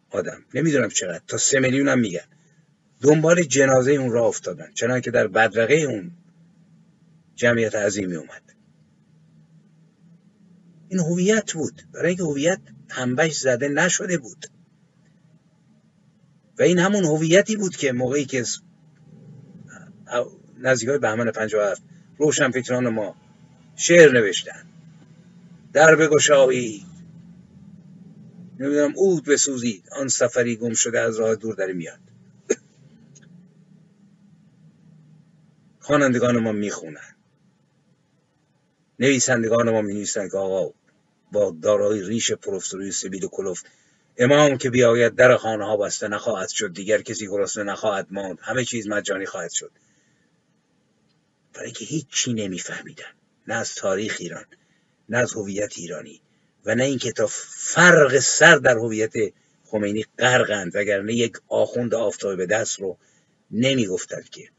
آدم. نمی‌دونم چقدر تا سه میلیون هم میگن. دنبال جنازه اون را افتادن چنان که در بدرقه اون جمعیت عظیمی اومد. این هویت بود. برای اینکه هویت تنبش زده نشده بود. و این همون هویتی بود که موقعی که نزدیک های بهمن 57 روشن فکران ما. شعر نوشتن. در بگشایی نمی‌دونم اود بسوزید. آن سفری گم شده از راه دور داره میاد. خوانندگان ما می‌خونن. نویسندگان ما می که آقا با دارای ریش پروفسوری سبیل کلوف امام که بیاید در خانه ها بسته نخواهد شد دیگر کسی گرسنه نخواهد ماند. همه چیز مجانی خواهد شد. برای که چی نمیفهمیدن. نه از تاریخ ایران نه از هویت ایرانی و نه اینکه تا فرق سر در هویت خمینی غرقند وگرنه یک آخوند آفتاب به دست رو نمی‌گفتند که.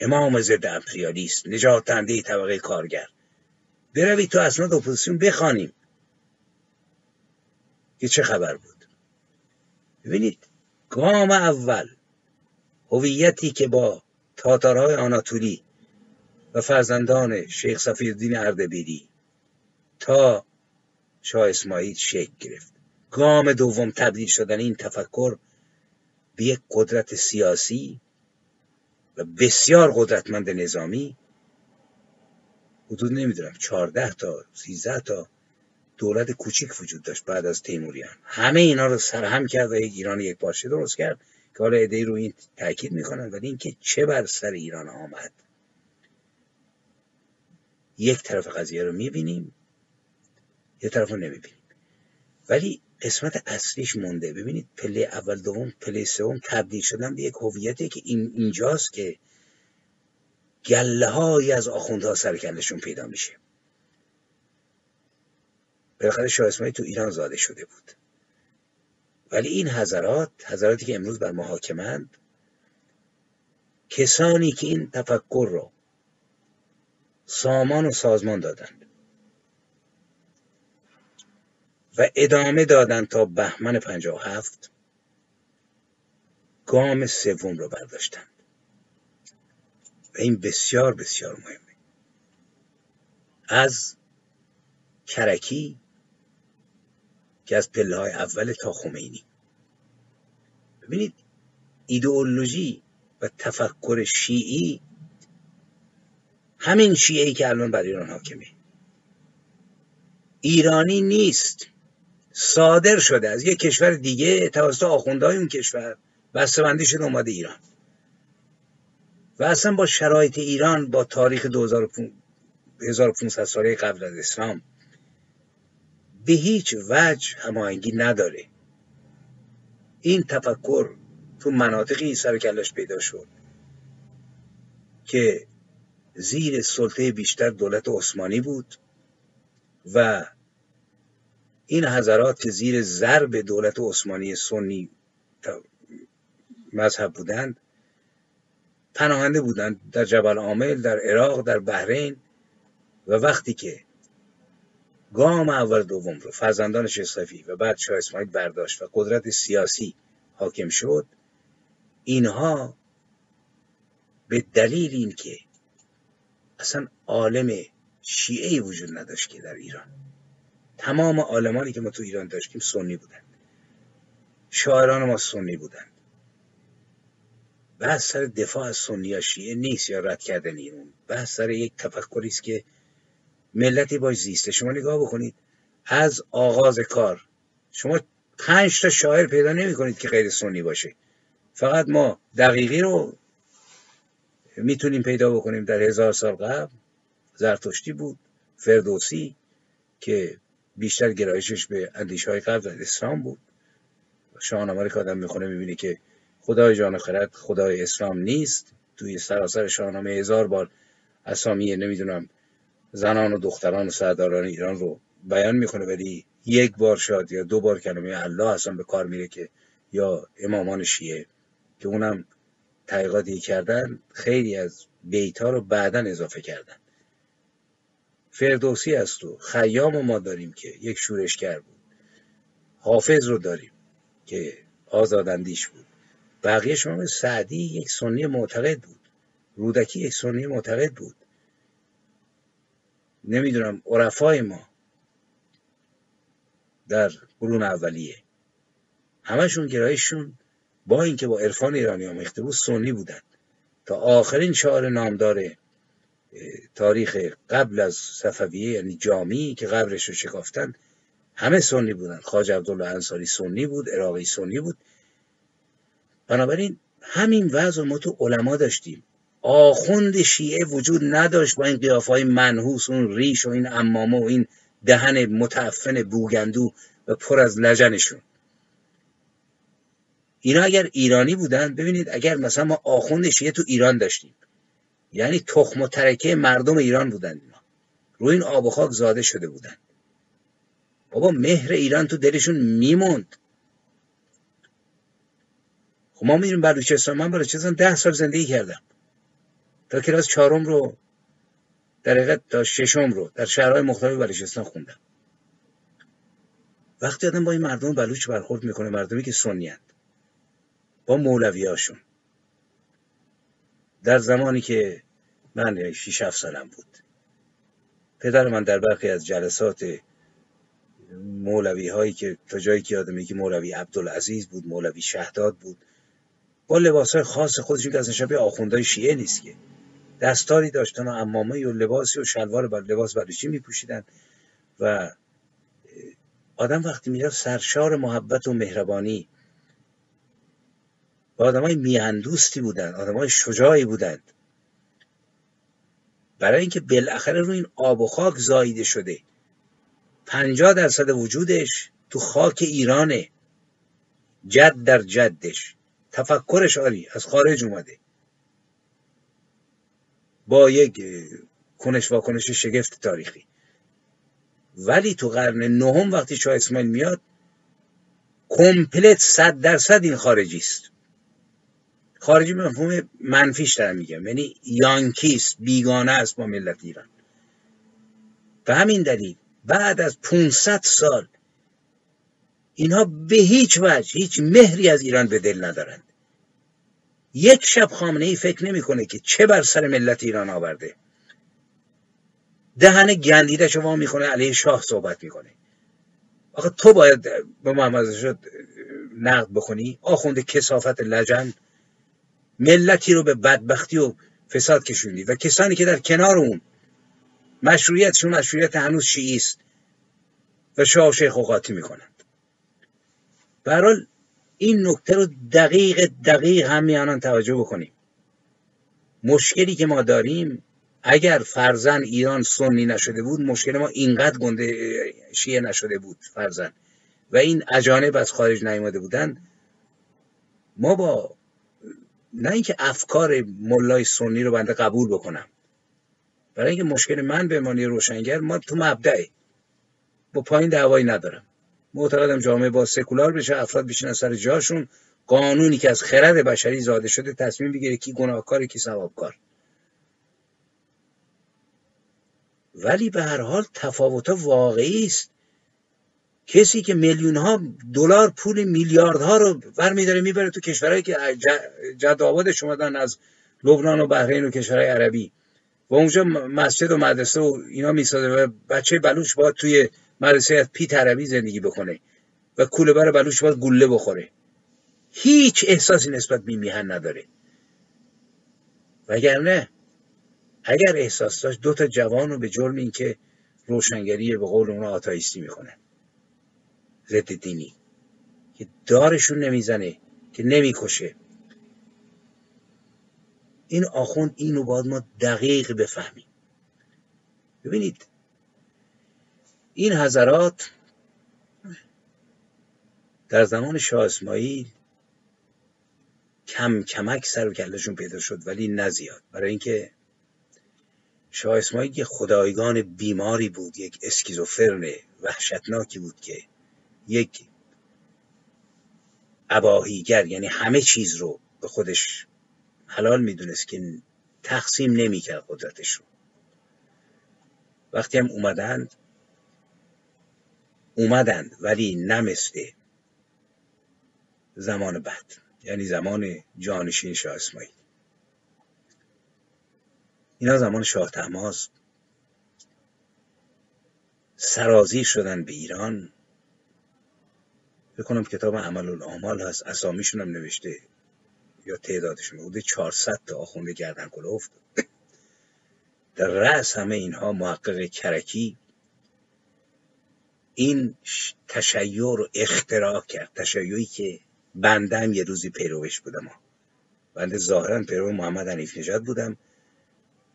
امام ضد امپریالیست نجات دهنده طبقه کارگر. بروید تو اسناد اپوزیسیون بخوانیم. که چه خبر بود؟ ببینید گام اول هویتی که با تاتارهای آناتولی و فرزندان شیخ صفی الدین اردبیلی تا شاه اسماعیل شکل گرفت. گام دوم تبدیل شدن این تفکر به یک قدرت سیاسی و بسیار قدرتمند نظامی. حدود نمی‌دونم چهارده تا سیزده تا دولت کوچیک وجود داشت بعد از تیموریان. همه اینا رو سرهم کرد و یک ایران یک باشه درست کرد که حالا ایده رو این تاکید می‌کنن ولی اینکه چه بر سر ایران آمد. یک طرف قضیه رو می‌بینیم یه طرف رو نمی‌بینیم. ولی قسمت اصلیش مونده. ببینید پله اول دوم پله سوم تبدیل شدن به یک هویتی که این اینجاست که گله های از آخوندها سرکندشون پیدا میشه. بالاخره شاه اسماعیل تو ایران زاده شده بود. ولی این حضرات حضراتی که امروز بر محاکمند کسانی که این تفکر رو سامان و سازمان دادند. و ادامه دادند تا بهمن پنجاه هفت گام سوم رو برداشتند. و این بسیار بسیار مهمه. از کرکی که از پله های اول تا خمینی. ببینید ایدئولوژی و تفکر شیعی همین شیعه که الان بر ایران حاکمه. ایرانی نیست. صادر شده از یک کشور دیگه توسط آخوندهای اون کشور. بسته‌بندی شده اومده ایران. و اصلا با شرایط ایران با تاریخ 1500 ساله قبل از اسلام به هیچ وجه هماهنگی نداره. این تفکر تو مناطقی سر کلش پیدا شد که زیر سلطه بیشتر دولت عثمانی بود و این حضرات که زیر ضرب دولت عثمانی سنی مذهب بودند پناهنده بودند در جبل عامل در عراق در بحرین و وقتی که گام اول دوم رو فرزندان شیخ و بعد شاه اسماعیل برداشت و قدرت سیاسی حاکم شد اینها به دلیل این که اصلا عالم شیعه وجود نداشت که در ایران. تمام عالمانی که ما تو ایران داشتیم سنی بودن. شاعران ما سنی بودن. بحث سر دفاع از سنی یا شیعه نیست یا رد کردن اون. بحث سر یک تفکری است که ملتی باش زیسته. شما نگاه بکنید. از آغاز کار. شما پنج تا شاعر پیدا نمی کنید که غیر سنی باشه. فقط ما دقیقی رو می‌تونیم پیدا بکنیم در هزار سال قبل. زرتشتی بود فردوسی که بیشتر گرایشش به اندیش های قبل در اسلام بود. شاهنامه که آدم می‌خونه می‌بینه که خدای جان خرد خدای اسلام نیست. توی سراسر شاهنامه هزار بار اسامی نمی‌دونم زنان و دختران و سرداران ایران رو بیان می‌کنه ولی یک بار شاد یا دو بار کلمه الله اصلا به کار میره که یا امامان شیعه که اونم تحقیقاتی کردن خیلی از بیت ها رو بعدا اضافه کردن. فردوسی است و خیام ما داریم که یک شورشگر بود. حافظ رو داریم که آزاداندیش بود. بقیه شما سعدی یک سنی معتقد بود. رودکی یک سنی معتقد بود. نمی‌دونم عرفای ما در قرون اولیه. همشون گرایششون با اینکه با عرفان ایرانی آمیخته بود سنی بودن تا آخرین شعار نامدار تاریخ قبل از صفویه یعنی جامی که قبرش رو شکافتن همه سنی بودن خاج عبدالله انصاری سنی بود عراقی سنی بود. بنابراین همین وضع ما تو علما داشتیم. آخوند شیعه وجود نداشت با این قیافه منحوس اون ریش و این امامه و این دهن متعفن بوگندو و پر از لجنشون. اینا اگر ایرانی بودن ببینید اگر مثلا ما آخوند شیعه تو ایران داشتیم یعنی تخم و ترکه مردم ایران بودن اینا. روی این آب و خاک زاده شده بودن. بابا مهر ایران تو دلشون میموند. خب ما میریم بلوچستان من بلوچستان ده سال زندگی کردم. تا کلاس چهارم رو در حقیقت تا ششم رو در شهرهای مختلف بلوچستان خوندم. وقتی آدم با این مردم بلوچ برخورد می‌کنه مردمی که سنی با مولوی هاشون در زمانی که من 6 7 سالم بود. پدر من در برخی از جلسات مولوی هایی که تا جایی که یادم مولوی عبدالعزیز بود مولوی شهداد بود با لباس های خاص خودشون که از شبیه آخوندهای شیعه نیست که. دستاری داشتن و امامه و لباسی و شلوار بر لباس بلوچی می پوشیدن و آدم وقتی می‌رفت سرشار محبت و مهربانی و آدم های میهندوستی بودن آدم های شجاعی بودند. برای اینکه بالاخره روی این آب و خاک زاییده شده. پنجاه درصد وجودش تو خاک ایرانه. جد در جدش. تفکرش آری از خارج اومده. با یک کنش واکنش شگفت تاریخی. ولی تو قرن نهم وقتی شاه اسماعیل میاد کمپلت صد درصد این خارجی است خارجی به مفهوم منفیش دارم میگم. یعنی یانکیست بیگانه است با ملت ایران. به همین دلیل بعد از 500 سال اینها به هیچ وجه هیچ مهری از ایران به دل ندارند. یک شب خامنه ای فکر نمی‌کنه که چه بر سر ملت ایران آورده. دهن گندیده شما می‌کنه علیه شاه صحبت می‌کنه. آخه تو باید به محمد شد نقد بکنی آخوند کسافت لجن ملتی رو به بدبختی و فساد کشوندی. و کسانی که در کنار اون مشروعیتشون مشروعیت هنوز شیعی است و شاه و شیخ و قاطی می‌کنند. برحال این نکته رو دقیق دقیق هم میانان توجه بکنیم. مشکلی که ما داریم اگر فرزن ایران سنی نشده بود مشکل ما اینقدر گنده شیعه نشده بود فرزن. و این اجانب از خارج نیامده بودن. ما با نه اینکه افکار ملای سنی رو بنده قبول بکنم. برای اینکه مشکل من به مانی روشنگر ما تو مبدعه. با پایین دعوایی ندارم. معتقدم جامعه با سکولار بشه افراد بشینن سر جاشون قانونی که از خرد بشری زاده شده تصمیم بگیره کی گناهکار کی ثوابکار. ولی به هر حال تفاوت واقعی است. کسی که میلیون ها دلار پول میلیاردها رو برمیداره می‌بره تو کشورهایی که جد آبادش اومدن از لبنان و بحرین و کشورهای عربی. و اونجا مسجد و مدرسه و اینا می‌سازه و بچه بلوش باید توی مدرسه از پیت عربی زندگی بکنه و کوله بر بلوش باید گله بخوره. هیچ احساسی نسبت به میهن نداره. وگرنه اگر احساس داشت دو تا جوان رو به جرم اینکه روشنگری به قول اونا آتایستی می‌کنه. ضد دینی. که دارشون نمی‌زنه که نمی‌کشه. این آخوند اینو باید ما دقیق بفهمیم. ببینید این حضرات در زمان شاه اسماعیل کم کمک سر و کلشون پیدا شد ولی نزیاد برای اینکه شاه اسماعیل یک خدایگان بیماری بود یک اسکیزوفرن وحشتناکی بود که یک اباهیگر یعنی همه چیز رو به خودش حلال می‌دونست که تقسیم نمی‌کرد قدرتش رو. وقتی هم اومدند اومدند ولی نمسته زمان بعد یعنی زمان جانشین شاه اسماعیل. اینا زمان شاه تماز سرازی شدن به ایران. بکنم کتاب عمل الاعمال هست. اسامیشون هم نوشته. یا تعدادشون. بوده 400 تا آخونده گردن کلفت در رأس همه اینها محقق کرکی این تشیع رو اختراع کرد. تشیعی که بنده هم یه روزی پیروش بودم. بنده ظاهرا پیرو محمد حنیف نژاد بودم.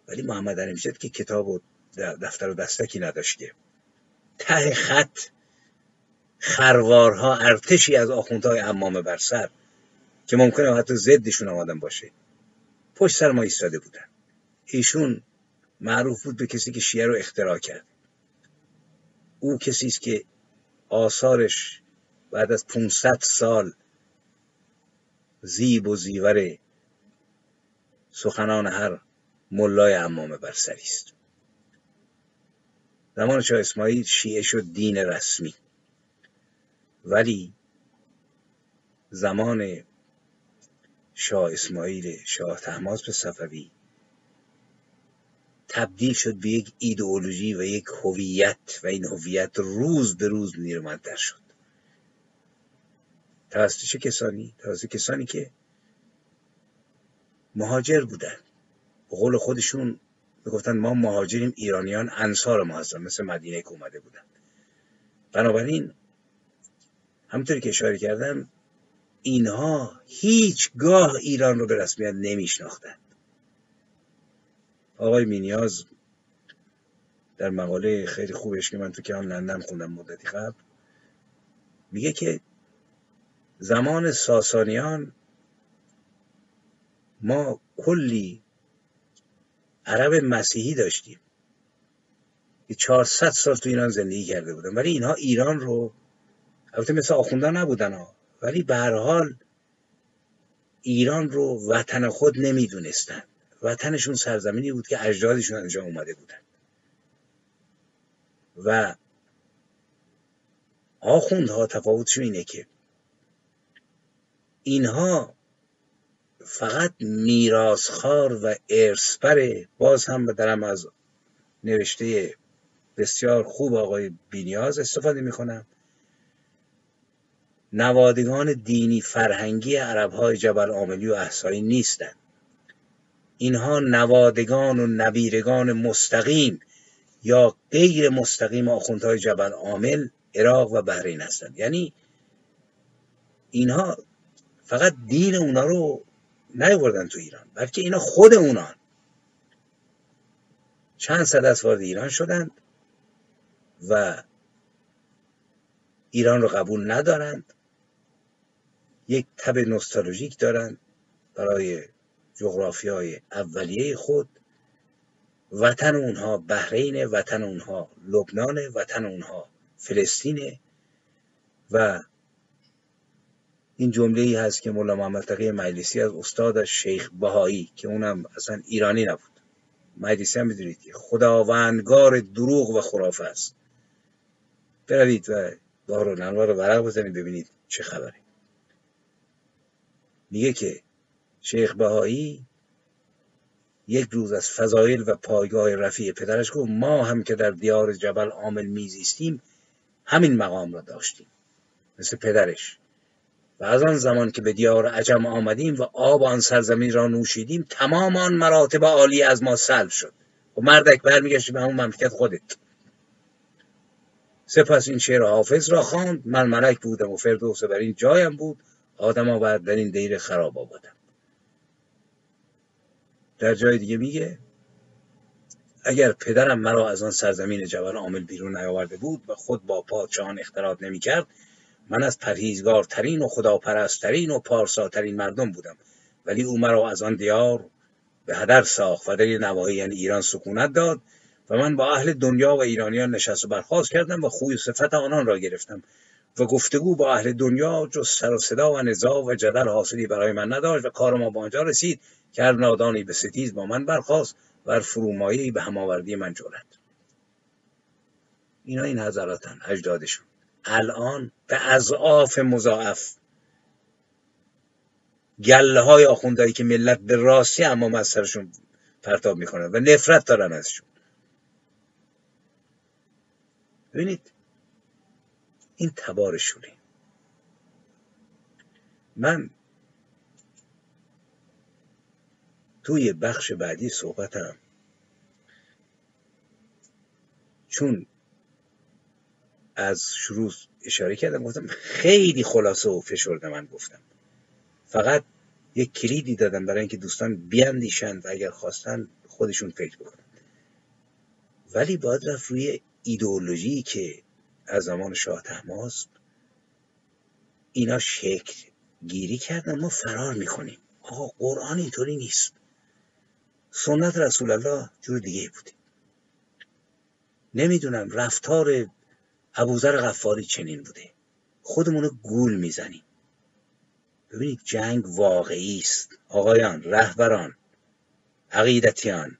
ولی محمد حنیف که کتاب و دفتر و دستکی نداشت که. ته خط خروارها ارتشی از آخوندهای امامه بر سر که ممکنه حتی ضدشون آمدن باشه. پشت سر ما ایستاده بودن. ایشون معروف بود به کسی که شیعه رو اختراع کرد. او کسی است که آثارش بعد از 500 سال زیب و زیور سخنان هر ملای امام برسری است زمان شاه اسماعیل شیعه شد دین رسمی. ولی زمان شاه اسماعیل شاه تحماس به صفوی تبدیل شد به یک ایدئولوژی و یک هویت و این هویت روز به روز نیرومندتر شد. توسط چه کسانی؟ توسط کسانی که مهاجر بودن. به قول خودشون می‌گفتن ما مهاجریم ایرانیان انصار ما هستن مثل مدینه که اومده بودن. بنابراین همونطوری که اشاره کردم اینها هیچگاه ایران رو به رسمیت نمیشناختند آقای مینیاز در مقاله خیلی خوبش که من تو کلان لندن خوندم مدتی قبل میگه که زمان ساسانیان ما کلی عرب مسیحی داشتیم. که 400 سال تو ایران زندگی کرده بودن ولی اینها ایران رو البته مثل آخوندان نبودن ها. ولی به هر حال ایران رو وطن خود نمی‌دونستن. وطنشون سرزمینی بود که اجدادشون انجام اومده بودن. و آخوندها تفاوتشون اینه که اینها فقط میراسخار و ارسبر باز هم درم از نوشته بسیار خوب آقای بینیاز استفاده می‌کنم. نوادگان دینی فرهنگی عربهای جبل عاملی و احسایی نیستند. اینها نوادگان و نبیرگان مستقیم یا غیر مستقیم آخوندهای جبل عامل عراق و بحرین هستند. یعنی اینها فقط دین اونا رو نیوردن تو ایران بلکه اینا خود اونان چند صد از وارد ایران شدند و ایران رو قبول ندارند. یک تب نوستالژیک دارند برای جغرافی های اولیه خود. وطن اونها بحرین وطن اونها لبنان وطن اونها فلسطینه. و این جمله ای هست که مولا محمد تقی مجلسی از استادش شیخ بهایی که اونم اصلا ایرانی نبود. مجلسی هم می‌دونید خداوندگار دروغ و خرافه است. بروید و دار و ورق بزنید ببینید چه خبره. میگه که شیخ بهایی یک روز از فضایل و پایگاه رفیع پدرش گفت ما هم که در دیار جبل عامل میزیستیم همین مقام را داشتیم مثل پدرش. و از آن زمان که به دیار عجم آمدیم و آب آن سرزمین را نوشیدیم تمام آن مراتب عالی از ما سلب شد. و مردک برمیگشتی به همون مملکت خودت. سپس این شعر حافظ را خواند. من ملک بودم و فردوس بر این جایم بود. آدم آورد در این دیر خراب آبادم در جای دیگه میگه اگر پدرم مرا از آن سرزمین جبل عامل بیرون نیاورده بود و خود با پادشاهان اختلاط نمی‌کرد من از پرهیزگارترین و خداپرستترین و پارساترین مردم بودم. ولی او مرا از آن دیار به هدر ساخت و در نواحی یعنی ایران سکونت داد و من با اهل دنیا و ایرانیان نشست و برخواست کردم و خوی و صفت آنان را گرفتم. و گفتگو با اهل دنیا جز سر و صدا و نزاع و جدل حاصلی برای من نداشت و کار ما با آنجا رسید که هر نادانی به ستیز با من برخواست و فرومایهی به هماوردی من جرد اینا این حضراتن اجدادشون. الان به اضعاف مضاعف. گله های آخوندهایی که ملت به راستی اما از سرشون پرتاب می‌کنن و نفرت دارن ازشون. ببینید این تبارشونه من توی بخش بعدی صحبتم. چون از شروع اشاره کردم گفتم خیلی خلاصه و فشرده من گفتم. فقط یک کلیدی دادم برای اینکه دوستان بیاندیشند و اگر خواستن خودشون فکر بکنن. ولی باید رفت روی ایدئولوژی که از زمان شاه تحماس اینا شکل گیری کردن ما فرار می‌کنیم. آقا قرآن اینطوری نیست. سنت رسول الله جور دیگه بوده. نمی‌دونم رفتار ابوذر غفاری چنین بوده. خودمونو گول می‌زنیم. ببینید جنگ واقعی است. آقایان رهبران عقیدتیان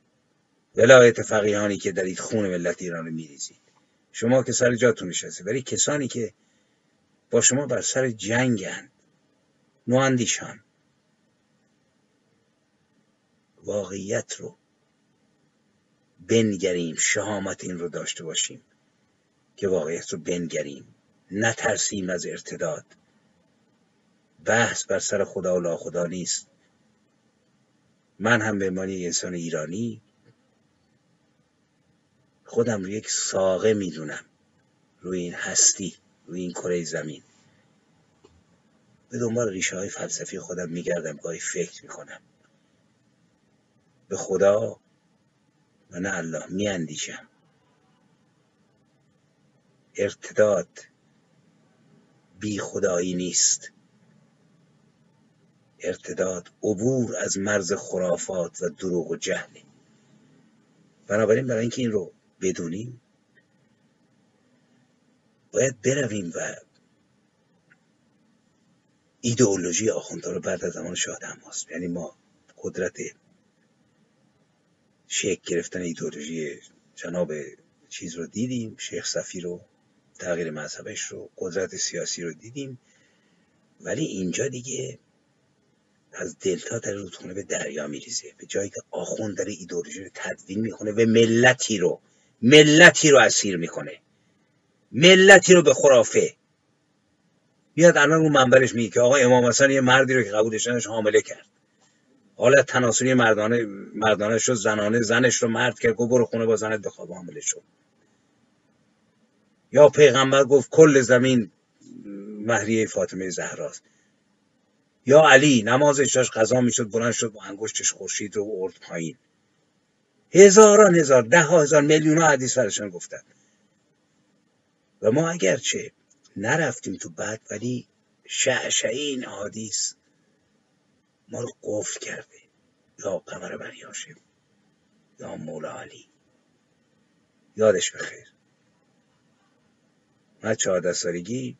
ولایت فقیهانی که دارید خون ملت ایران رو میریزید. شما که سر جاتون نشسته ولی کسانی که با شما بر سر جنگند. نواندیشان. واقعیت رو بنگریم شهامت این رو داشته باشیم که واقعیت رو بنگریم. نترسیم از ارتداد. بحث بر سر خدا و لا خدا نیست. من هم به عنوان انسان ایرانی خودم رو یک ساقه می‌دونم. روی این هستی روی این کره زمین. به دنبال ریشه های فلسفی خودم میگردم گاهی فکر می‌کنم. به خدا و نه الله میاندیشم. ارتداد بی خدایی نیست. ارتداد عبور از مرز خرافات و دروغ و جهله بنابراین برای اینکه این رو بدونیم باید برویم و ایدئولوژی آخوندها رو بعد از زمان شاه یعنی ما قدرت شکل گرفتن ایدئولوژی جناب چیز رو دیدیم شیخ صفی رو تغییر مذهبش رو قدرت سیاسی رو دیدیم. ولی اینجا دیگه از دلتا در رودخونه به دریا میریزه. به جایی که آخوند داره ایدئولوژی رو تدوین می‌کنه و ملتی رو ملتی رو اسیر می‌کنه. ملتی رو به خرافه. میاد الان رو منبرش میگه که آقا امام حسن یه مردی رو که قبولش حامله کرد. حالت تناسلی مردانه مردانه شد زنانه زنش رو مرد کرد گفت برو خونه با زنت بخواب حامله شد یا پیغمبر گفت کل زمین مهریه فاطمه زهراست. یا علی نمازش داشت قضا می‌شد بلند شد با انگشتش خورشید رو ارد پایین. هزاران هزار ده هزار میلیون ها حدیث برشان گفتن. و ما اگرچه نرفتیم تو بعد ولی شعشعی این حدیث ما رو قفل کرده. یا قمر بریاشم یا مولا علی. یادش بخیر. من چهارده سالگی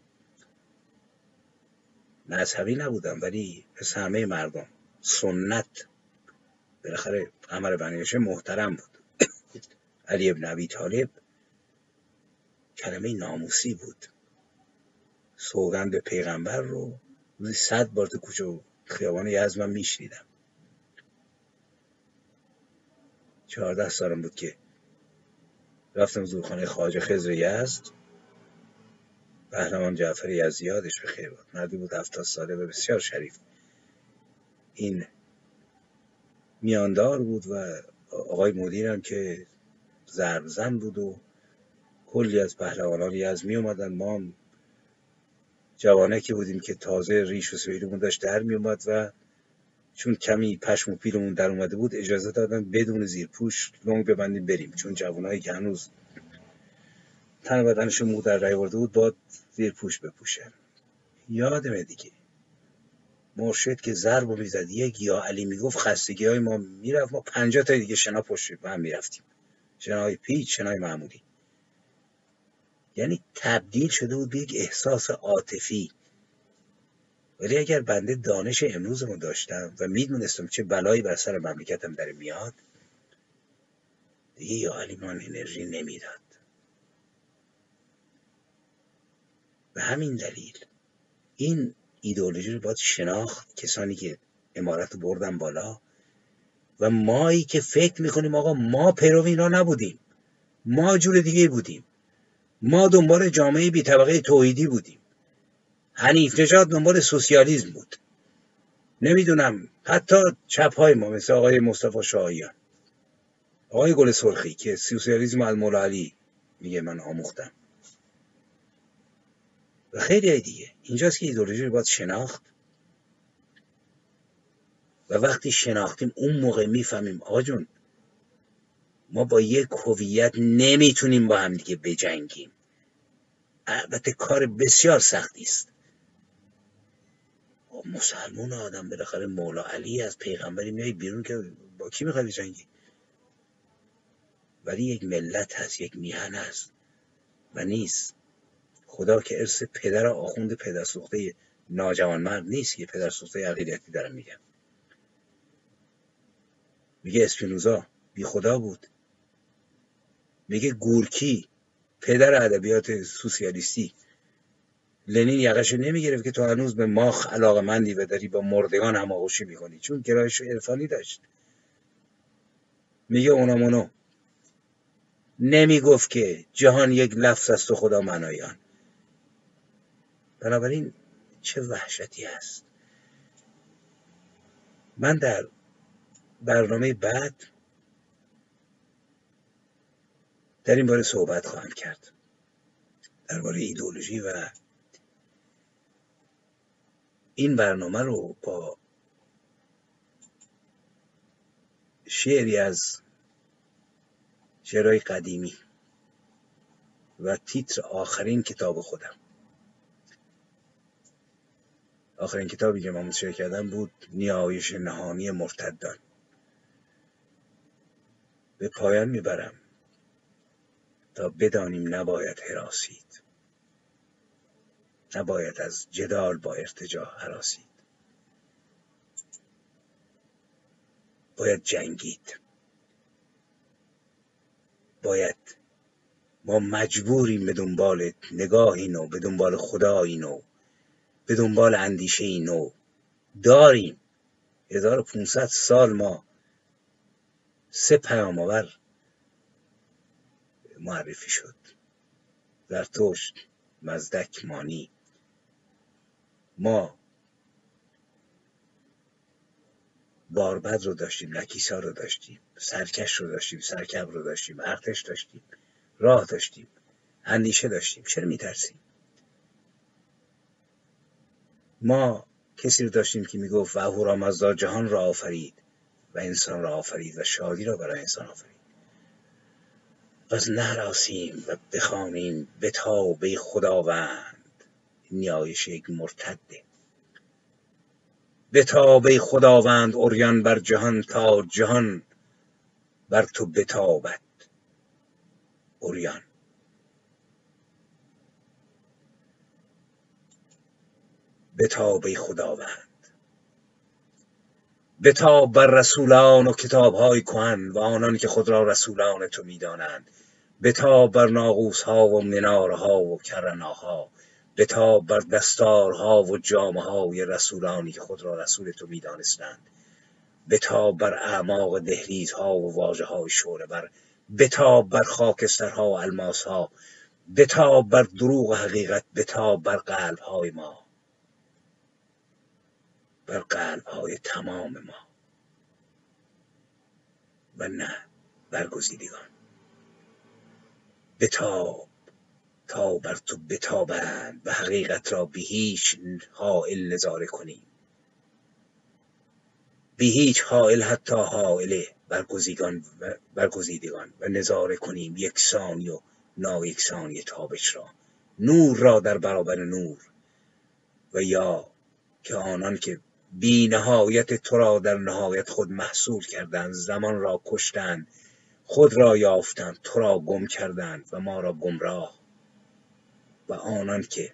مذهبی نبودم ولی به همه مردم سنت بالاخره قمر بنیاشه محترم بود. علی ابن ابی طالب کلمه ناموسی بود. سوگند پیغمبر رو روزی صد بار تو کوچه خیابان یزد من میشنیدم. چهارده سالم بود که رفتم زورخانه خواجه خزر یزد. پهلوان جعفر یزیادش به خیر بود. مردی بود هفتاد ساله و بسیار شریف. این میاندار بود و آقای مدیرم که ضرب زن بود و کلی از پهلوانان می اومدن. ما هم جوانه که بودیم که تازه ریش و سویلمون داشت در می اومد و چون کمی پشم و پیلمون در اومده بود اجازه دادن بدون زیر پوش لنگ ببندیم بریم. چون جوانایی که هنوز تن بدنشون مو در رای بود باد زیر پوش بپوشن. یادمه دیگه. مرشد که ضرب و می‌زد یک یا علی می‌گفت خستگی های ما می‌رفت ما پنجاه تا دیگه شنا پشت به هم می‌رفتیم. شنای پیچ شنای معمولی. یعنی تبدیل شده بود به یک احساس عاطفی. ولی اگر بنده دانش امروزمو داشتم و می‌دونستم چه بلایی بر سر مملکتم داره میاد دیگه یا علیمان انرژی نمی‌داد. به همین دلیل این ایدئولوژی رو باید شناخت کسانی که امارت بردن بالا. و مایی که فکر می‌کنیم آقا ما پیرو اینا نبودیم. ما جور دیگه بودیم. ما دنبال جامعه بی طبقه توحیدی بودیم. حنیف نژاد دنبال سوسیالیسم بود. نمی‌دونم حتی چپ های ما مثل آقای مصطفی شاهیان. آقای گل سرخی که سوسیالیسم از مولا علی میگه من آموختم. و خیلی دیگه. اینجاست که ایدولوژی رو باید شناخت. و وقتی شناختیم اون موقع می‌فهمیم آقا جون ما با یک هویت نمی‌تونیم با هم دیگه بجنگیم. البته کار بسیار سختی است. مسلمون آدم بالاخره مولا علی از پیغمبری میای بیرون که با کی می‌خوای بجنگی؟ ولی یک ملت هست یک میهن هست و نیست. خدا که ارث پدر آخوند ناجوان مرد نیست که پدر سوخته عقیدتی دارم میگم میگه اسپینوزا بی خدا بود. میگه گورکی پدر ادبیات سوسیالیستی. لنین یقش نمی‌گرفت که تو هنوز به ماخ علاقه مندی و داری با مردگان هماغوشی می‌کنی. چون گرایش عرفانی داشت. میگه اونامونو. نمی‌گفت که جهان یک لفظ است و خدا منایان بنابراین چه وحشتی هست. من در برنامه بعد در این باره صحبت خواهم کرد. درباره ایدولوژی و این برنامه رو با شعری از شعرهای قدیمی و تیتر آخرین کتاب خودم. آخرین کتابی که من منتشر کردم بود نیایش نهانی مرتدان. به پایان می‌برم تا بدانیم نباید حراسید. نباید از جدال با ارتجاع حراسید. باید جنگید. باید ما مجبوریم به دنبال نگاهی نو به دنبال خدایی نو. به دنبال اندیشه نو داریم. 1500 سال ما سه پیامآور معرفی شد. زرتشت مزدک مانی. ما باربد رو داشتیم نکیسا رو داشتیم سرکش رو داشتیم سرکب رو داشتیم ارتش داشتیم راه داشتیم اندیشه داشتیم. چرا میترسیم؟ ما کسی رو داشتیم که می‌گفت و اهورامزدا جهان را آفرید و انسان را آفرید و شادی را برای انسان آفرید. پس نهراسیم و بخوانیم به تابه خداوند. نیایش یک مرتده به تابه خداوند اوریان بر جهان تا جهان بر تو بتابد. اوریان به خداوند. بتاب بر رسولان و کتابهای کهن و آنان که خود را رسولان تو می‌دانند. بتاب بر ها و منارها و کرناها. بتاب بر دستارها و های رسولانی که خود را رسول تو می‌دانستند. بتاب بر اعماق دهلیزها و واژه های شوره بر بتاب بر خاکسترها و الماسها. بتاب بر دروغ حقیقت. بتاب بر قلب های ما. بر قلب های تمام ما. و نه برگزیدگان بتاب تا بر تو بتابند و حقیقت را به هیچ حائل نظاره کنیم. به هیچ حائل حتی حائله برگزیدگان و نظاره کنیم یکسانی و نایکسانی تابش را. نور را در برابر نور. و یا که آنان که بی نهایت تو را در نهایت خود محصول کردند. زمان را کشتند. خود را یافتند. تو را گم کردند و ما را گمراه. و آنان که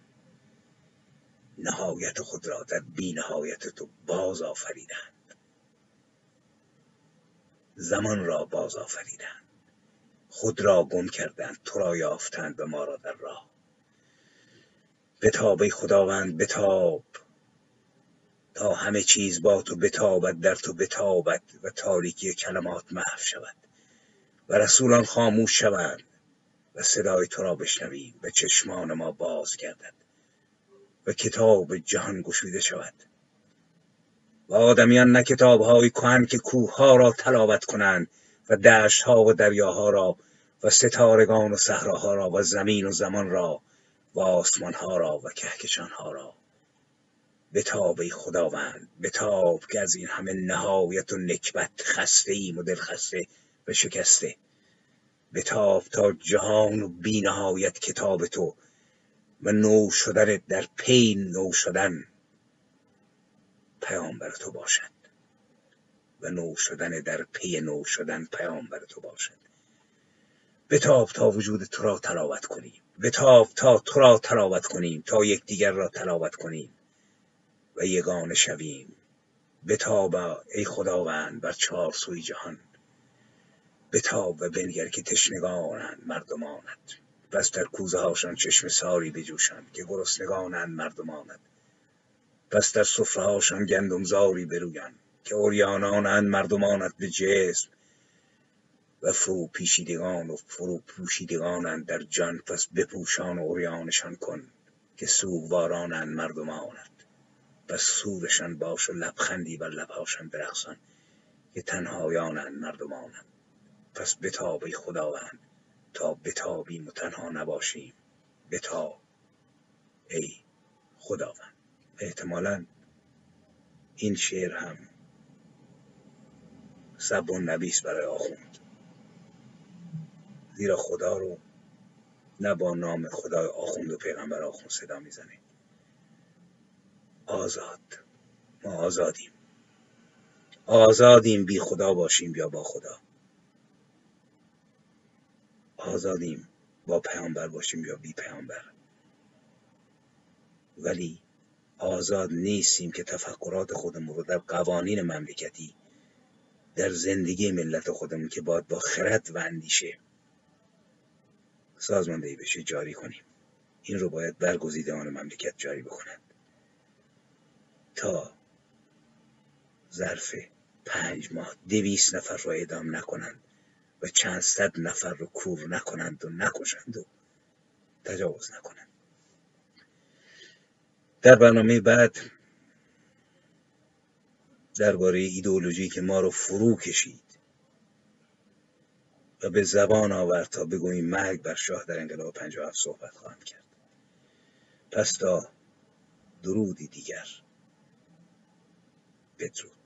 نهایت خود را در بی نهایت تو باز آفریدند. زمان را باز آفریدند. خود را گم کردند. تو را یافتند و ما را در راه. بتاب خداوند بتاب. تا همه چیز با تو بتابد در تو بتابد و تاریکی کلمات محو شود. و رسولان خاموش شوند و صدای تو را بشنویم و چشمان ما باز گردد و کتاب جهان گشوده شود. و آدمیان نه کتابهایی کهن که کوهها را تلاوت کنند و دشتها و دریاها را و ستارگان و صحراها را و زمین و زمان را و آسمانها را و کهکشانها را. بتاب ای خداوند بتاب که از این همه نهایت و نکبت خسته ایم و دلخسته و شکسته. بتاب تا جهان و بینهایت کتاب تو و نو شدن در پی نو شدن پیامبر تو باشد. و نو شدن در پی نو شدن پیامبر تو باشد. بتاب تا وجود تو را تلاوت کنیم. بتاب تا تو را تلاوت کنیم. تا یکدیگر را تلاوت کنیم. و یگانه شویم. بتاب ای خداوند بر چهار سوی جهان. بتاب و بنگر که تشنگانند مردمانت. پس در کوزه هاشان چشم ساری بجوشند که گرسنگانند مردمانت. پس در سفره هاشان گندم زاری برویان که اوریانانند مردمانت به جسم. و فرو پیشیدگان و فرو پوشیدگانند در جان پس بپوشان و اوریانشان کن که سوگوارانند مردمانت. پس سورشان باش و لبخندی بر لبهاشان برقصان که تنهایانند مردمانند پس بتاب ای خداوند تا بتابیم و تنها نباشیم. بتاب ای خداوند. احتمالا این شعر هم سب نبیس برای آخوند. زیرا خدا رو نه با نام خدای آخوند و پیغمبر آخوند صدا می‌زنه. آزاد. ما آزادیم. آزادیم بی خدا باشیم یا با خدا. آزادیم با پیامبر باشیم یا بی پیامبر. ولی آزاد نیستیم که تفکرات خودمون رو در قوانین مملکتی در زندگی ملت خودمون که باید با خرد و اندیشه سازماندهی بشه جاری کنیم. این رو باید برگزیدگان مملکت جاری بکنند تا ظرف پنج ماه دویست نفر را اعدام نکنند و چند صد نفر رو کور نکنند و نکشند و تجاوز نکنند. در برنامه بعد درباره ایدئولوژی که ما رو فرو کشید و به زبان آورد تا بگوییم مرگ بر شاه در انقلاب 57 صحبت خواهم کرد. پس تا درودی دیگر. Petru